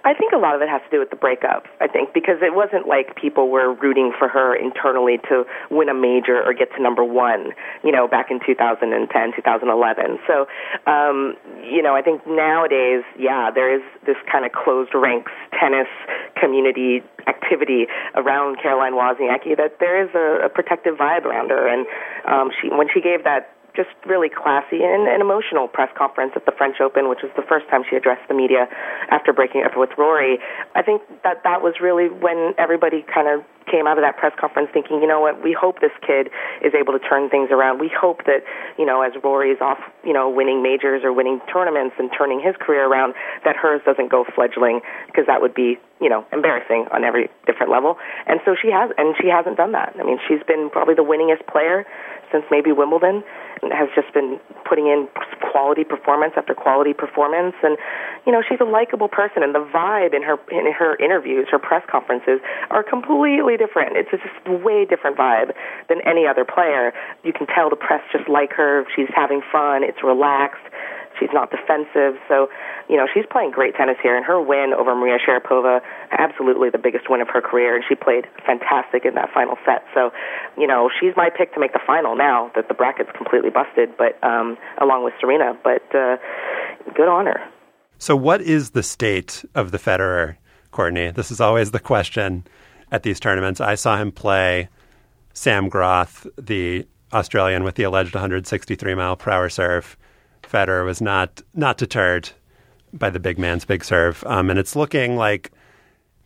I think a lot of it has to do with the breakup. I think because it wasn't like people were rooting for her internally to win a major or get to number one, you know, back in 2010, 2011. So, um, you know, I think nowadays, yeah, there is this kind of closed ranks tennis community activity around Caroline Wozniacki that there is a, a protective vibe around her. And um, she, when she gave that just really classy and, an emotional press conference at the French Open, which was the first time she addressed the media after breaking up with Rory. I think that that was really when everybody kind of came out of that press conference thinking, you know what, we hope this kid is able to turn things around. We hope that, you know, as Rory's off, you know, winning majors or winning tournaments and turning his career around, that hers doesn't go fledgling because that would be, you know, embarrassing on every different level. And so she has, and she hasn't done that. I mean, she's been probably the winningest player since maybe Wimbledon and has just been putting in quality performance after quality performance and you know she's a likable person and the vibe in her in her interviews her press conferences are completely different it's just a way different vibe than any other player you can tell the press just like her she's having fun it's relaxed She's not defensive. So, you know, she's playing great tennis here. And her win over Maria Sharapova, absolutely the biggest win of her career. And she played fantastic in that final set. So, you know, she's my pick to make the final now that the bracket's completely busted, but um, along with Serena. But uh, good on her. So, what is the state of the Federer, Courtney? This is always the question at these tournaments. I saw him play Sam Groth, the Australian with the alleged 163 mile per hour serve. Federer was not not deterred by the big man's big serve, um, and it's looking like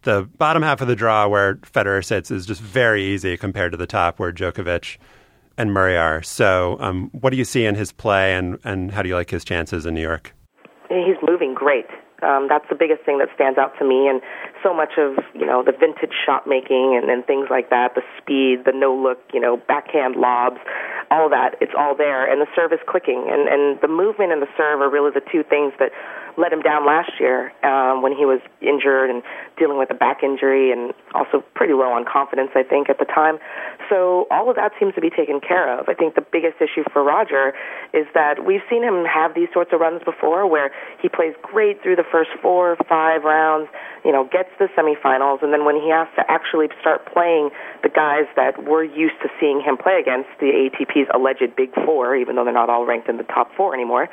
the bottom half of the draw where Federer sits is just very easy compared to the top where Djokovic and Murray are. So, um, what do you see in his play, and and how do you like his chances in New York? He's moving great. Um, that's the biggest thing that stands out to me, and so much of you know the vintage shot making and, and things like that, the speed, the no look, you know, backhand lobs, all that. It's all there, and the serve is clicking, and and the movement and the serve are really the two things that let him down last year um, when he was injured and dealing with a back injury and also pretty low on confidence, I think, at the time. So all of that seems to be taken care of. I think the biggest issue for Roger is that we've seen him have these sorts of runs before where he plays great through the first four or five rounds, you know, gets the semifinals, and then when he has to actually start playing the guys that we're used to seeing him play against, the ATP's alleged big four, even though they're not all ranked in the top four anymore,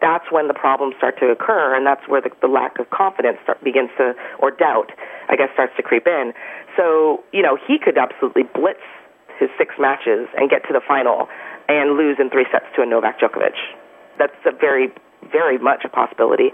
that's when the problems start to occur, and that's where the, the lack of confidence start, begins to, or doubt, I guess, starts to creep in. So, you know, he could absolutely blitz his six matches and get to the final and lose in three sets to a Novak Djokovic. That's a very, very much a possibility.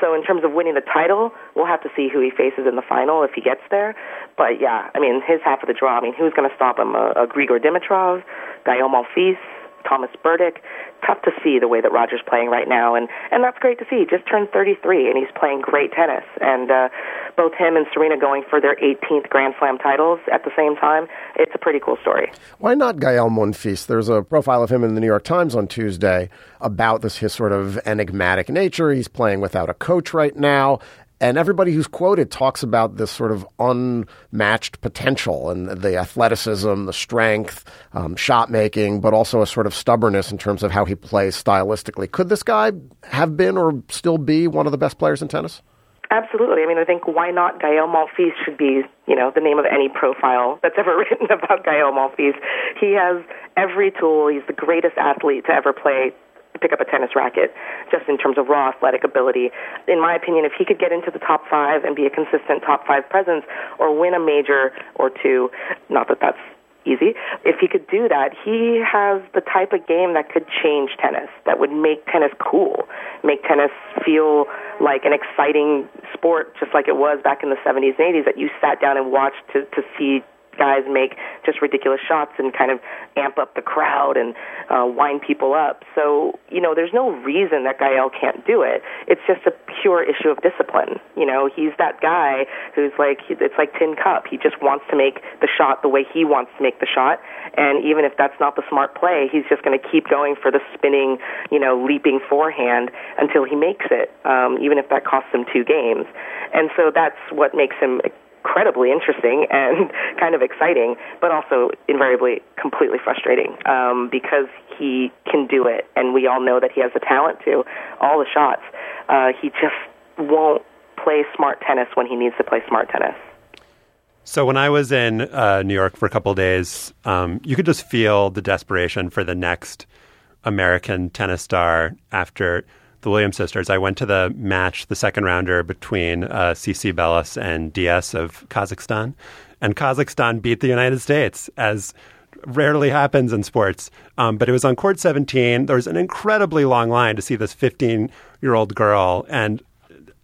So in terms of winning the title, we'll have to see who he faces in the final if he gets there. But yeah, I mean, his half of the draw. I mean, who's going to stop him? A, a Grigor Dimitrov, Gael Monfils, Thomas Berdych. Tough to see the way that Roger's playing right now, and and that's great to see. He just turned 33, and he's playing great tennis. And uh, both him and Serena going for their 18th Grand Slam titles at the same time. It's a pretty cool story. Why not Gael Monfils? There's a profile of him in the New York Times on Tuesday about this his sort of enigmatic nature. He's playing without a coach right now, and everybody who's quoted talks about this sort of unmatched potential and the athleticism, the strength, um, shot making, but also a sort of stubbornness in terms of how he plays stylistically. Could this guy have been or still be one of the best players in tennis? Absolutely. I mean, I think why not Gael Monfils should be, you know, the name of any profile that's ever written about Gael Monfils. He has every tool. He's the greatest athlete to ever play pick up a tennis racket, just in terms of raw athletic ability. In my opinion, if he could get into the top five and be a consistent top five presence, or win a major or two, not that that's easy. If he could do that, he has the type of game that could change tennis, that would make tennis cool, make tennis feel like an exciting sport, just like it was back in the 70s and 80s, that you sat down and watched to, to see guys make just ridiculous shots and kind of amp up the crowd and uh, wind people up. So, you know, there's no reason that Gael can't do it. It's just a pure issue of discipline. You know, he's that guy who's like, it's like Tin Cup. He just wants to make the shot the way he wants to make the shot. And even if that's not the smart play, he's just going to keep going for the spinning, you know, leaping forehand until he makes it, um, even if that costs him two games. And so that's what makes him incredibly interesting and kind of exciting, but also invariably completely frustrating um, because he can do it, and we all know that he has the talent to all the shots. Uh, he just won't play smart tennis when he needs to play smart tennis. So when I was in uh, New York for a couple days, um, you could just feel the desperation for the next American tennis star after the Williams sisters. I went to the match, the second rounder between uh, CiCi Bellis and Diyas of Kazakhstan, and Kazakhstan beat the United States as rarely happens in sports. Um, but it was on court 17. There was an incredibly long line to see this 15 year old girl, and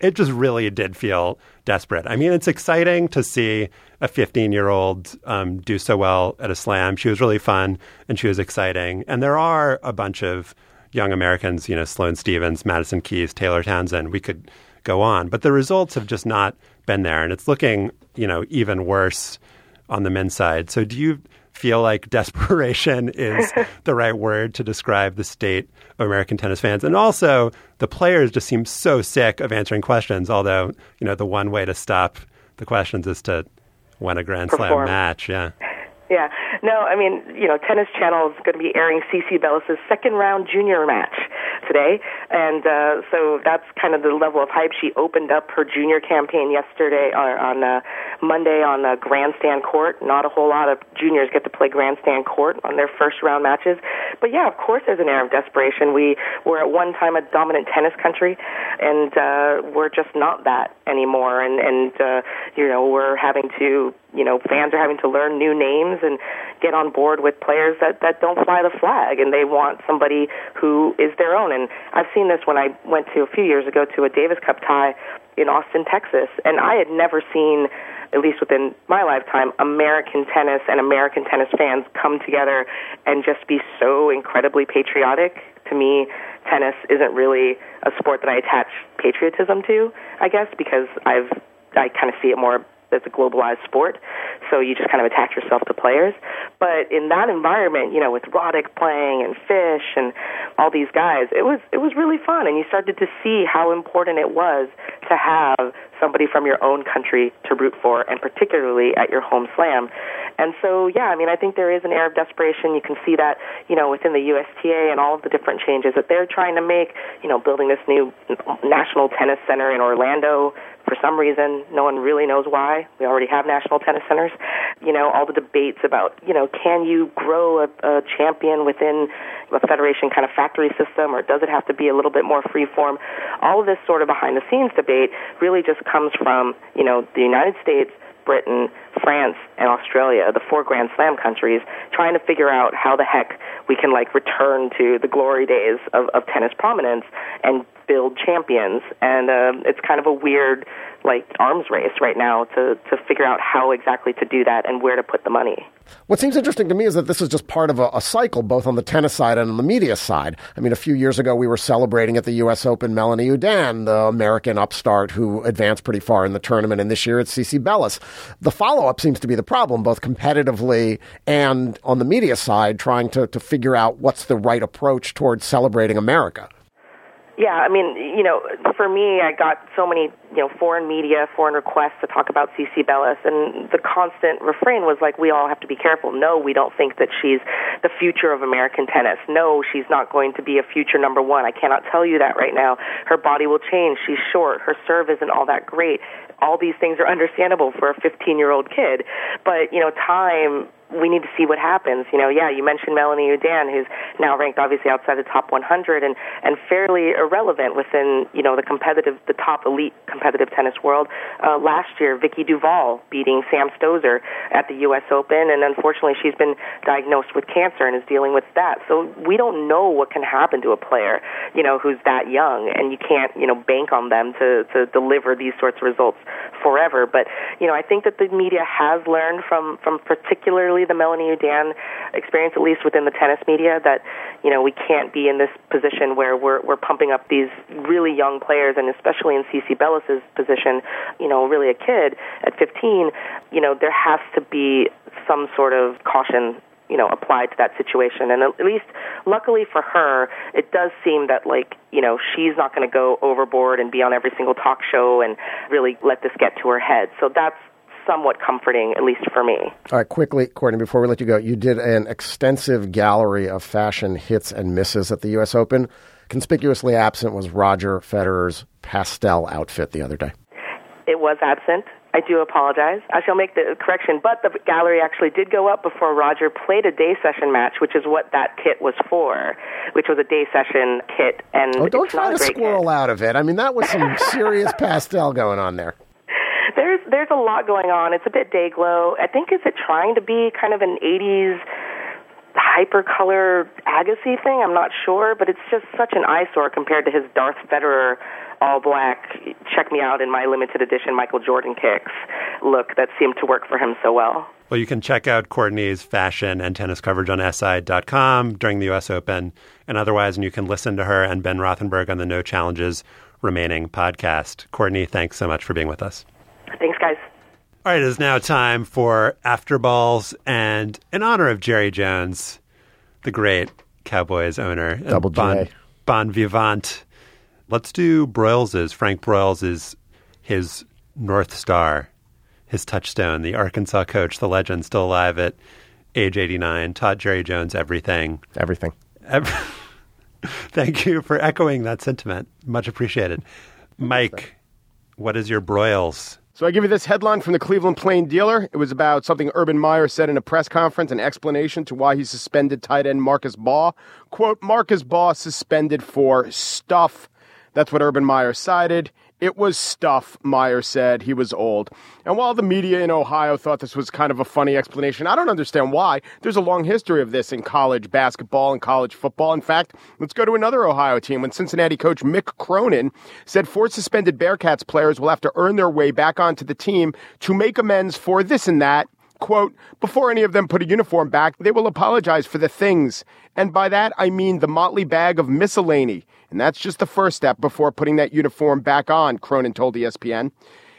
it just really did feel desperate. I mean, it's exciting to see a 15 year old um, do so well at a slam. She was really fun and she was exciting. And there are a bunch of young Americans, you know, Sloane Stevens, Madison Keys, Taylor Townsend, we could go on. But the results have just not been there. And it's looking, you know, even worse on the men's side. So do you feel like desperation is the right word to describe the state of American tennis fans? And also, the players just seem so sick of answering questions, although, you know, the one way to stop the questions is to win a Grand Perform. Slam match. Yeah. Yeah. No, I mean, you know, Tennis Channel is going to be airing CiCi Bellis' second round junior match today. And uh, so that's kind of the level of hype. She opened up her junior campaign yesterday uh, on uh, Monday on a grandstand court. Not a whole lot of juniors get to play grandstand court on their first round matches. But yeah, of course, there's an air of desperation. We were at one time a dominant tennis country, and uh, we're just not that anymore. And, and uh, you know, we're having to you know, fans are having to learn new names and get on board with players that that don't fly the flag, and they want somebody who is their own. And I've seen this when I went to a few years ago to a Davis Cup tie in Austin, Texas, and I had never seen at least within my lifetime, American tennis and American tennis fans come together and just be so incredibly patriotic. To me, tennis isn't really a sport that I attach patriotism to, I guess, because I've I kind of see it more as a globalized sport. So you just kind of attach yourself to players. But in that environment, you know, with Roddick playing and Fish and all these guys, it was it was really fun and you started to see how important it was to have somebody from your own country to root for and particularly at your home slam. And so yeah, I mean I think there is an air of desperation. You can see that, you know, within the USTA and all of the different changes that they're trying to make, you know, building this new national tennis center in Orlando for some reason, no one really knows why. We already have national tennis centers. You know, all the debates about, you know, can you grow a, a champion within a federation kind of factory system, or does it have to be a little bit more free form? All of this sort of behind the scenes debate really just comes from, you know, the United States Britain, France, and Australia, the four Grand Slam countries, trying to figure out how the heck we can like return to the glory days of, of tennis prominence and build champions. And uh, it's kind of a weird like arms race right now to to figure out how exactly to do that and where to put the money. What seems interesting to me is that this is just part of a, a, cycle, both on the tennis side and on the media side. I mean, a few years ago, we were celebrating at the U.S. Open Melanie Oudin, the American upstart who advanced pretty far in the tournament, and this year it's CiCi Bellis. The follow up seems to be the problem, both competitively and on the media side, trying to, to figure out what's the right approach towards celebrating America. Yeah, I mean, you know, for me, I got so many, you know, foreign media, foreign requests to talk about CiCi Bellis, and the constant refrain was like, we all have to be careful. No, we don't think that she's the future of American tennis. No, she's not going to be a future number one. I cannot tell you that right now. Her body will change. She's short. Her serve isn't all that great. All these things are understandable for a 15 year old kid, but you know, time we need to see what happens. You know, yeah, you mentioned Melanie Oudin, who's now ranked obviously outside the top 100 and and fairly irrelevant within you know the competitive, the top elite competitive tennis world. Uh, last year, Vicky Duval beating Sam Stosur at the U.S. Open, and unfortunately, she's been diagnosed with cancer and is dealing with that. So we don't know what can happen to a player, you know, who's that young, and you can't you know bank on them to to deliver these sorts of results forever. But you know, I think that the media has learned from from particularly the Melanie Oudin experience, at least within the tennis media, that you know we can't be in this position where we're we're pumping up these really young players, and especially in CiCi Bellis's position, you know, really a kid at 15. You know, there has to be some sort of caution you know applied to that situation and at least luckily for her it does seem that like you know she's not going to go overboard and be on every single talk show and really let this get to her head so that's somewhat comforting, at least for me. All right, quickly, Courtney, before we let you go, you did an extensive gallery of fashion hits and misses at the U.S. Open. Conspicuously absent was Roger Federer's pastel outfit the other day. It was absent. I do apologize. I shall make the correction, but the gallery actually did go up before Roger played a day session match, which is what that kit was for, which was a day session kit. And oh, don't try to squirrel kit. out of it. I mean, that was some serious pastel going on there there's there's a lot going on. It's a bit day glow. I think is it trying to be kind of an 80s hypercolor Agassi thing. I'm not sure, but it's just such an eyesore compared to his Darth Federer all black, check me out in my limited edition Michael Jordan kicks look that seemed to work for him so well. Well, you can check out Courtney's fashion and tennis coverage on SI.com during the U.S. Open and otherwise, and you can listen to her and Ben Rothenberg on the No Challenges Remaining podcast. Courtney, thanks so much for being with us. Thanks, guys. All right, it is now time for After Balls, and in honor of Jerry Jones, the great Cowboys owner, Double bon, J. bon vivant. Let's do Broyles's. Frank Broyles is his North Star, his touchstone, the Arkansas coach, the legend, still alive at age 89, taught Jerry Jones everything. Everything. Every- Thank you for echoing that sentiment. Much appreciated. Mike, what is your Broyles? So I give you this headline from the Cleveland Plain Dealer. It was about something Urban Meyer said in a press conference, an explanation to why he suspended tight end Marcus Baugh. Quote, Marcus Baugh suspended for stuff. That's what Urban Meyer cited. It was stuff, Meyer said. He was old. And while the media in Ohio thought this was kind of a funny explanation, I don't understand why. There's a long history of this in college basketball and college football. In fact, let's go to another Ohio team when Cincinnati coach Mick Cronin said four suspended Bearcats players will have to earn their way back onto the team to make amends for this and that Quote, before any of them put a uniform back, they will apologize for the things. And by that, I mean the motley bag of miscellany. And that's just the first step before putting that uniform back on, Cronin told ESPN.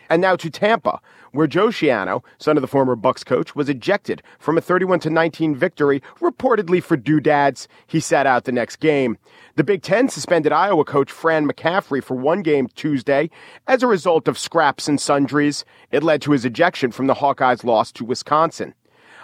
And now to Tampa, where Joe Schiano, son of the former Bucs coach, was ejected from a 31 19 victory, reportedly for doodads. He sat out the next game. The Big Ten suspended Iowa coach Fran McCaffery for one game Tuesday as a result of scraps and sundries. It led to his ejection from the Hawkeyes' loss to Wisconsin.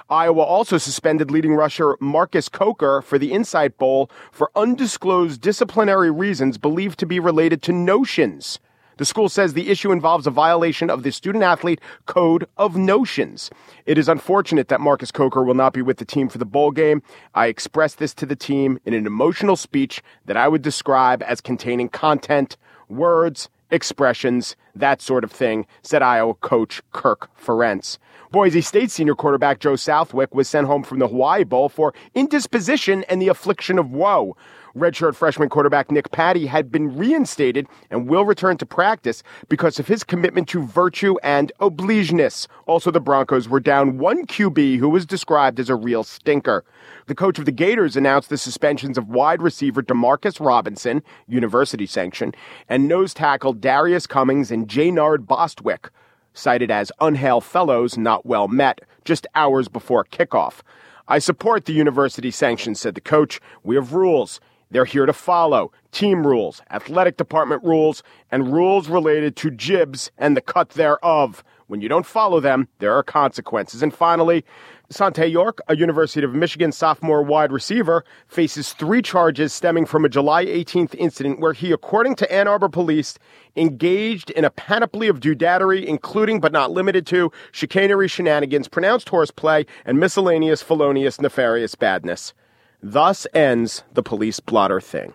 Iowa also suspended leading rusher Marcus Coker for the Insight Bowl for undisclosed disciplinary reasons believed to be related to notions. The school says the issue involves a violation of the student athlete code of notions. It is unfortunate that Marcus Coker will not be with the team for the bowl game. I expressed this to the team in an emotional speech that I would describe as containing content, words, expressions, that sort of thing, said Iowa coach Kirk Ferentz. Boise State senior quarterback Joe Southwick was sent home from the Hawaii Bowl for indisposition and the affliction of woe. Redshirt freshman quarterback Nick Patti had been reinstated and will return to practice because of his commitment to virtue and obligeness. Also, the Broncos were down one QB who was described as a real stinker. The coach of the Gators announced the suspensions of wide receiver Demarcus Robinson, university sanction, and nose tackle Darius Cummings and Jaynard Bostwick, cited as unhail fellows not well met, just hours before kickoff. I support the university sanctions, said the coach. We have rules. They're here to follow team rules, athletic department rules, and rules related to jibs and the cut thereof. When you don't follow them, there are consequences. And finally, Csont'e York, a University of Michigan sophomore wide receiver, faces three charges stemming from a July 18th incident where he, according to Ann Arbor police, engaged in a panoply of doodadery, including but not limited to chicanery shenanigans, pronounced horseplay, and miscellaneous felonious nefarious badness. Thus ends the police blotter thing.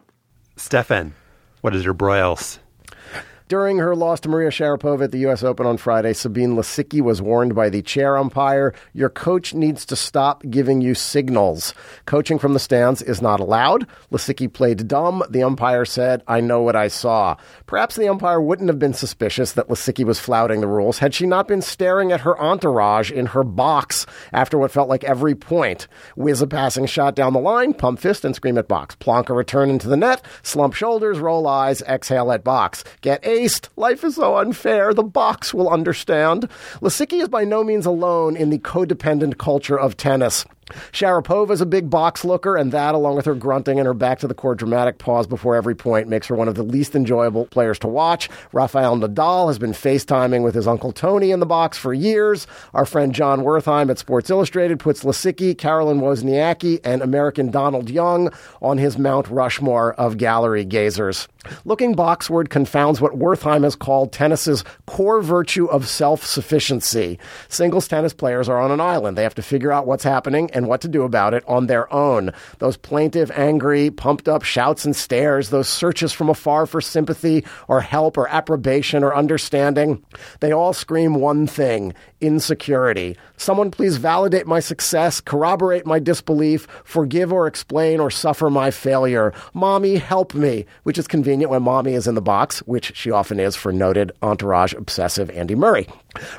Stefan, what is your Broyles? During her loss to Maria Sharapova at the U.S. Open on Friday, Sabine Lisicki was warned by the chair umpire, your coach needs to stop giving you signals. Coaching from the stands is not allowed. Lisicki played dumb. The umpire said, I know what I saw. Perhaps the umpire wouldn't have been suspicious that Lisicki was flouting the rules had she not been staring at her entourage in her box after what felt like every point. Whiz a passing shot down the line, pump fist and scream at box. Plonk a return into the net, slump shoulders, roll eyes, exhale at box. Get a Life is so unfair. The box will understand. Lisicki is by no means alone in the codependent culture of tennis. Sharapova is a big box looker, and that, along with her grunting and her back to the court dramatic pause before every point, makes her one of the least enjoyable players to watch. Rafael Nadal has been FaceTiming with his uncle Tony in the box for years. Our friend Jon Wertheim at Sports Illustrated puts Lisicki, Caroline Wozniacki, and American Donald Young on his Mount Rushmore of gallery gazers. Looking boxward confounds what Wertheim has called tennis's core virtue of self sufficiency. Singles tennis players are on an island. They have to figure out what's happening and what to do about it on their own. Those plaintive, angry, pumped up shouts and stares, those searches from afar for sympathy or help or approbation or understanding, they all scream one thing insecurity. Someone please validate my success, corroborate my disbelief, forgive or explain or suffer my failure. Mommy, help me, which is convenient when mommy is in the box, which she often is for noted entourage obsessive Andy Murray.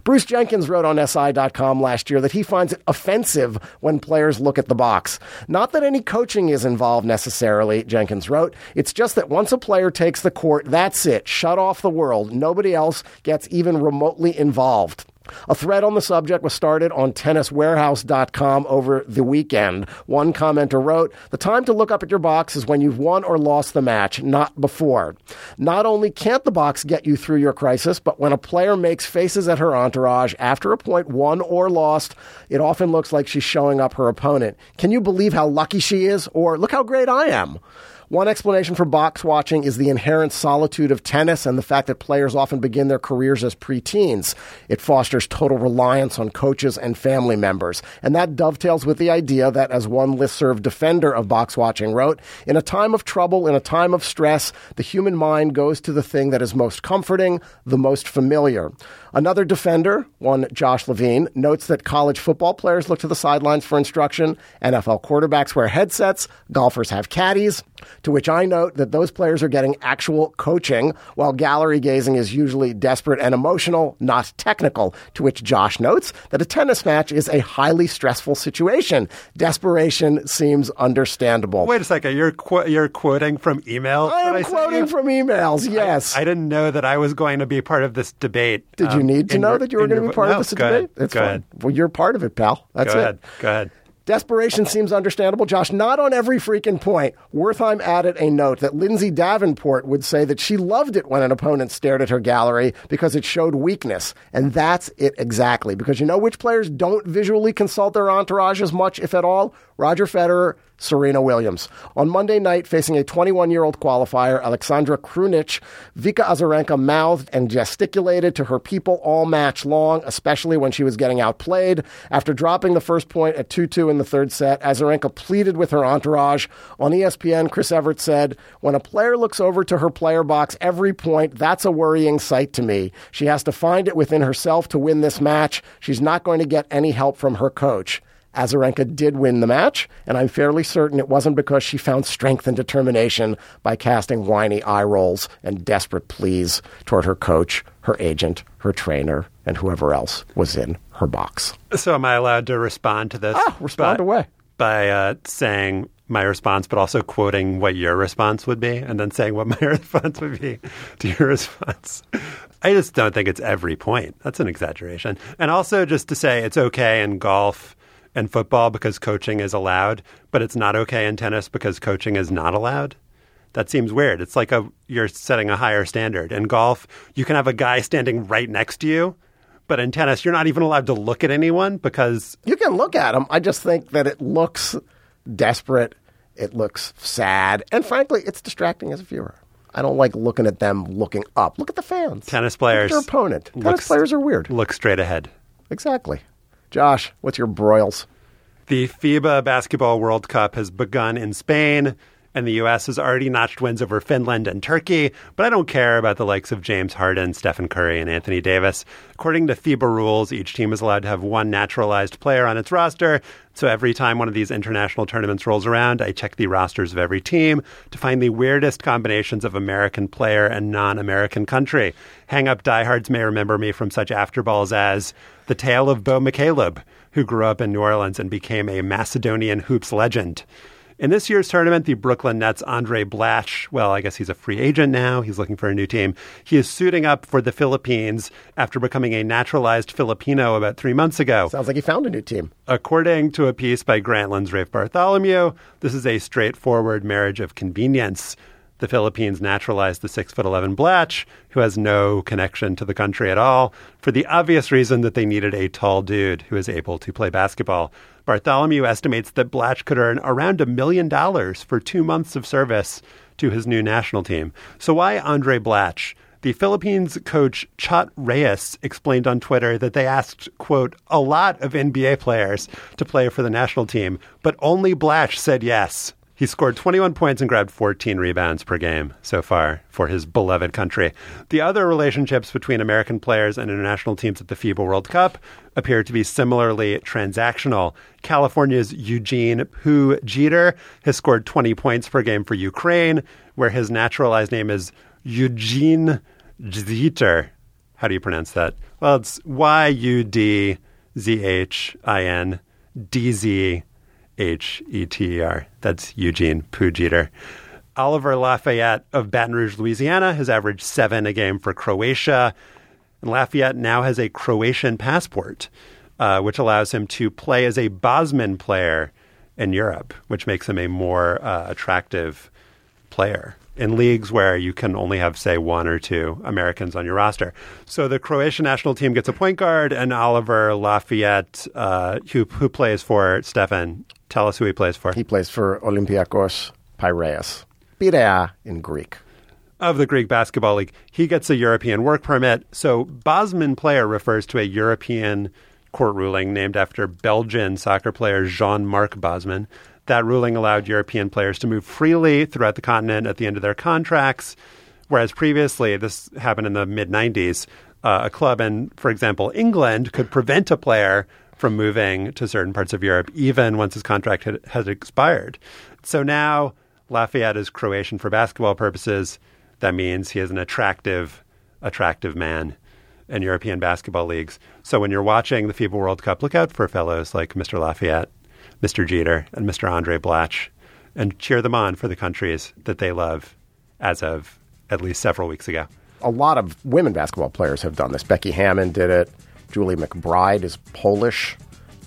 Bruce Jenkins wrote on SI.com last year that he finds it offensive when players look at the box. Not that any coaching is involved necessarily, Jenkins wrote. It's just that once a player takes the court, that's it. Shut off the world. Nobody else gets even remotely involved. A thread on the subject was started on tenniswarehouse.com over the weekend. One commenter wrote, The time to look up at your box is when you've won or lost the match, not before. Not only can't the box get you through your crisis, but when a player makes faces at her entourage after a point won or lost, it often looks like she's showing up her opponent. Can you believe how lucky she is? Or look how great I am. One explanation for box watching is the inherent solitude of tennis and the fact that players often begin their careers as preteens. It fosters total reliance on coaches and family members. And that dovetails with the idea that, as one listserv defender of box watching wrote, in a time of trouble, in a time of stress, the human mind goes to the thing that is most comforting, the most familiar. Another defender, one Josh Levin, notes that college football players look to the sidelines for instruction, NFL quarterbacks wear headsets, golfers have caddies. To which I note that those players are getting actual coaching, while gallery gazing is usually desperate and emotional, not technical. To which Josh notes that a tennis match is a highly stressful situation. Desperation seems understandable. Wait a second. You're qu- you're quoting from emails. I am sent quoting from emails, yes. I didn't know that I was going to be part of this debate. Did you um, need to know your- that you were going to be part no, of this debate? It's go fine. ahead. Well, you're part of it, pal. That's go it. ahead. Go ahead. Desperation seems understandable, Josh. Not on every freaking point. Wertheim added a note that Lindsay Davenport would say that she loved it when an opponent stared at her gallery because it showed weakness. And that's it exactly. Because you know which players don't visually consult their entourage as much, if at all? Roger Federer, Serena Williams. On Monday night, facing a 21 year old qualifier, Alexandra Krunic, Vika Azarenka mouthed and gesticulated to her people all match long, especially when she was getting outplayed. After dropping the first point at 2 2 in the third set, Azarenka pleaded with her entourage. On ESPN, Chris Evert said, When a player looks over to her player box every point, that's a worrying sight to me. She has to find it within herself to win this match. She's not going to get any help from her coach. Azarenka did win the match, and I'm fairly certain it wasn't because she found strength and determination by casting whiny eye rolls and desperate pleas toward her coach, her agent, her trainer, and whoever else was in her box. So am I allowed to respond to this? Ah, respond by, away. By uh, saying my response, but also quoting what your response would be, and then saying what my response would be to your response. I just don't think it's every point. That's an exaggeration. And also just to say it's okay in golf and football because coaching is allowed, but it's not okay in tennis because coaching is not allowed. That seems weird. It's like a you're setting a higher standard. In golf, you can have a guy standing right next to you, but in tennis, you're not even allowed to look at anyone because You can look at them. I just think that it looks desperate. It looks sad. And frankly, it's distracting as a viewer. I don't like looking at them looking up. Look at the fans. tennis Look players at your opponent. Tennis looks- players are weird. look straight ahead. Exactly. Josh, what's your broils? The FIBA Basketball World Cup has begun in Spain, and the U.S. has already notched wins over Finland and Turkey, but I don't care about the likes of James Harden, Stephen Curry, and Anthony Davis. According to FIBA rules, each team is allowed to have one naturalized player on its roster. So every time one of these international tournaments rolls around, I check the rosters of every team to find the weirdest combinations of American player and non American country. Hang up diehards may remember me from such afterballs as The Tale of Bo McCalebb, who grew up in New Orleans and became a Macedonian hoops legend. In this year's tournament, the Brooklyn Nets' Andray Blatche, well, I guess he's a free agent now. He's looking for a new team. He is suiting up for the Philippines after becoming a naturalized Filipino about three months ago. Sounds like he found a new team. According to a piece by Grantland's Rafe Bartholomew, this is a straightforward marriage of convenience. The Philippines naturalized the six foot eleven Blatche, who has no connection to the country at all, for the obvious reason that they needed a tall dude who is able to play basketball. Bartholomew estimates that Blatche could earn around a million dollars for two months of service to his new national team. So why Andray Blatche? The Philippines coach Chot Reyes explained on Twitter that they asked, quote, a lot of NBA players to play for the national team, but only Blatche said yes. He scored 21 points and grabbed 14 rebounds per game so far for his beloved country. The other relationships between American players and international teams at the FIBA World Cup appear to be similarly transactional. California's Eugene Pooh Jeter has scored 20 points per game for Ukraine, where his naturalized name is Eugene Jeter. How do you pronounce that? Well, it's Y U D Z H I N D Z H E T E R. That's Eugene Pujeter. Oliver Lafayette of Baton Rouge, Louisiana, has averaged seven a game for Croatia. And Lafayette now has a Croatian passport, uh, which allows him to play as a Bosman player in Europe, which makes him a more uh, attractive player in leagues where you can only have, say, one or two Americans on your roster. So the Croatian national team gets a point guard, and Oliver Lafayette, uh, who, who plays for Stefan, tell us who he plays for. He plays for Olympiakos Piraeus. Piraea in Greek. of the Greek Basketball League. He gets a European work permit. So Bosman player refers to a European court ruling named after Belgian soccer player Jean-Marc Bosman. That ruling allowed European players to move freely throughout the continent at the end of their contracts, whereas previously, this happened in the mid 90s, uh, a club in, for example, England could prevent a player from moving to certain parts of Europe even once his contract had, had expired. So now Lafayette is Croatian for basketball purposes. That means he is an attractive, attractive man in European basketball leagues. So when you're watching the FIBA World Cup, look out for fellows like Mr. Lafayette, Mr. Jeter, and Mr. Andray Blatche, and cheer them on for the countries that they love as of at least several weeks ago. A lot of women basketball players have done this. Becky Hammon did it. Julie McBride is Polish.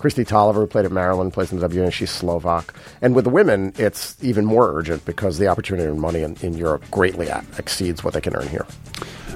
Kristi Toliver, who played at Maryland, plays in the WNBA. She's Slovak. And with the women, it's even more urgent because the opportunity and money in, in Europe greatly exceeds what they can earn here.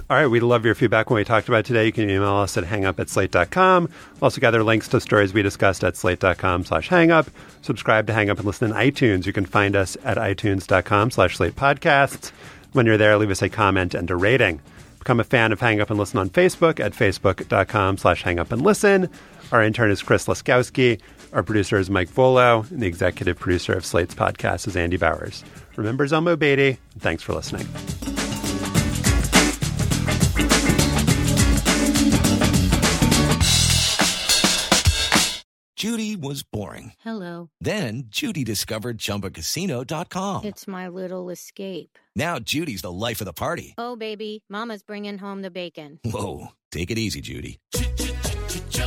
All right, we'd love your feedback when we talked about today. You can email us at hangup at slate.com. We'll also gather links to stories we discussed at slate.com slash hangup. Subscribe to Hang Up and listen in iTunes. You can find us at itunes.com slash slate podcasts. When you're there, leave us a comment and a rating. Become a fan of Hang Up and Listen on Facebook at facebook.com slash hang up and listen. Our intern is Chris Laskowski. Our producer is Mike Vuolo. And the executive producer of Slate's podcast is Andy Bowers. Remember Zelmo Beaty. And Thanks for listening. Judy was boring. Hello. Then Judy discovered ChumbaCasino.com. It's my little escape. Now Judy's the life of the party. Oh, baby, Mama's bringing home the bacon. Whoa, take it easy, Judy.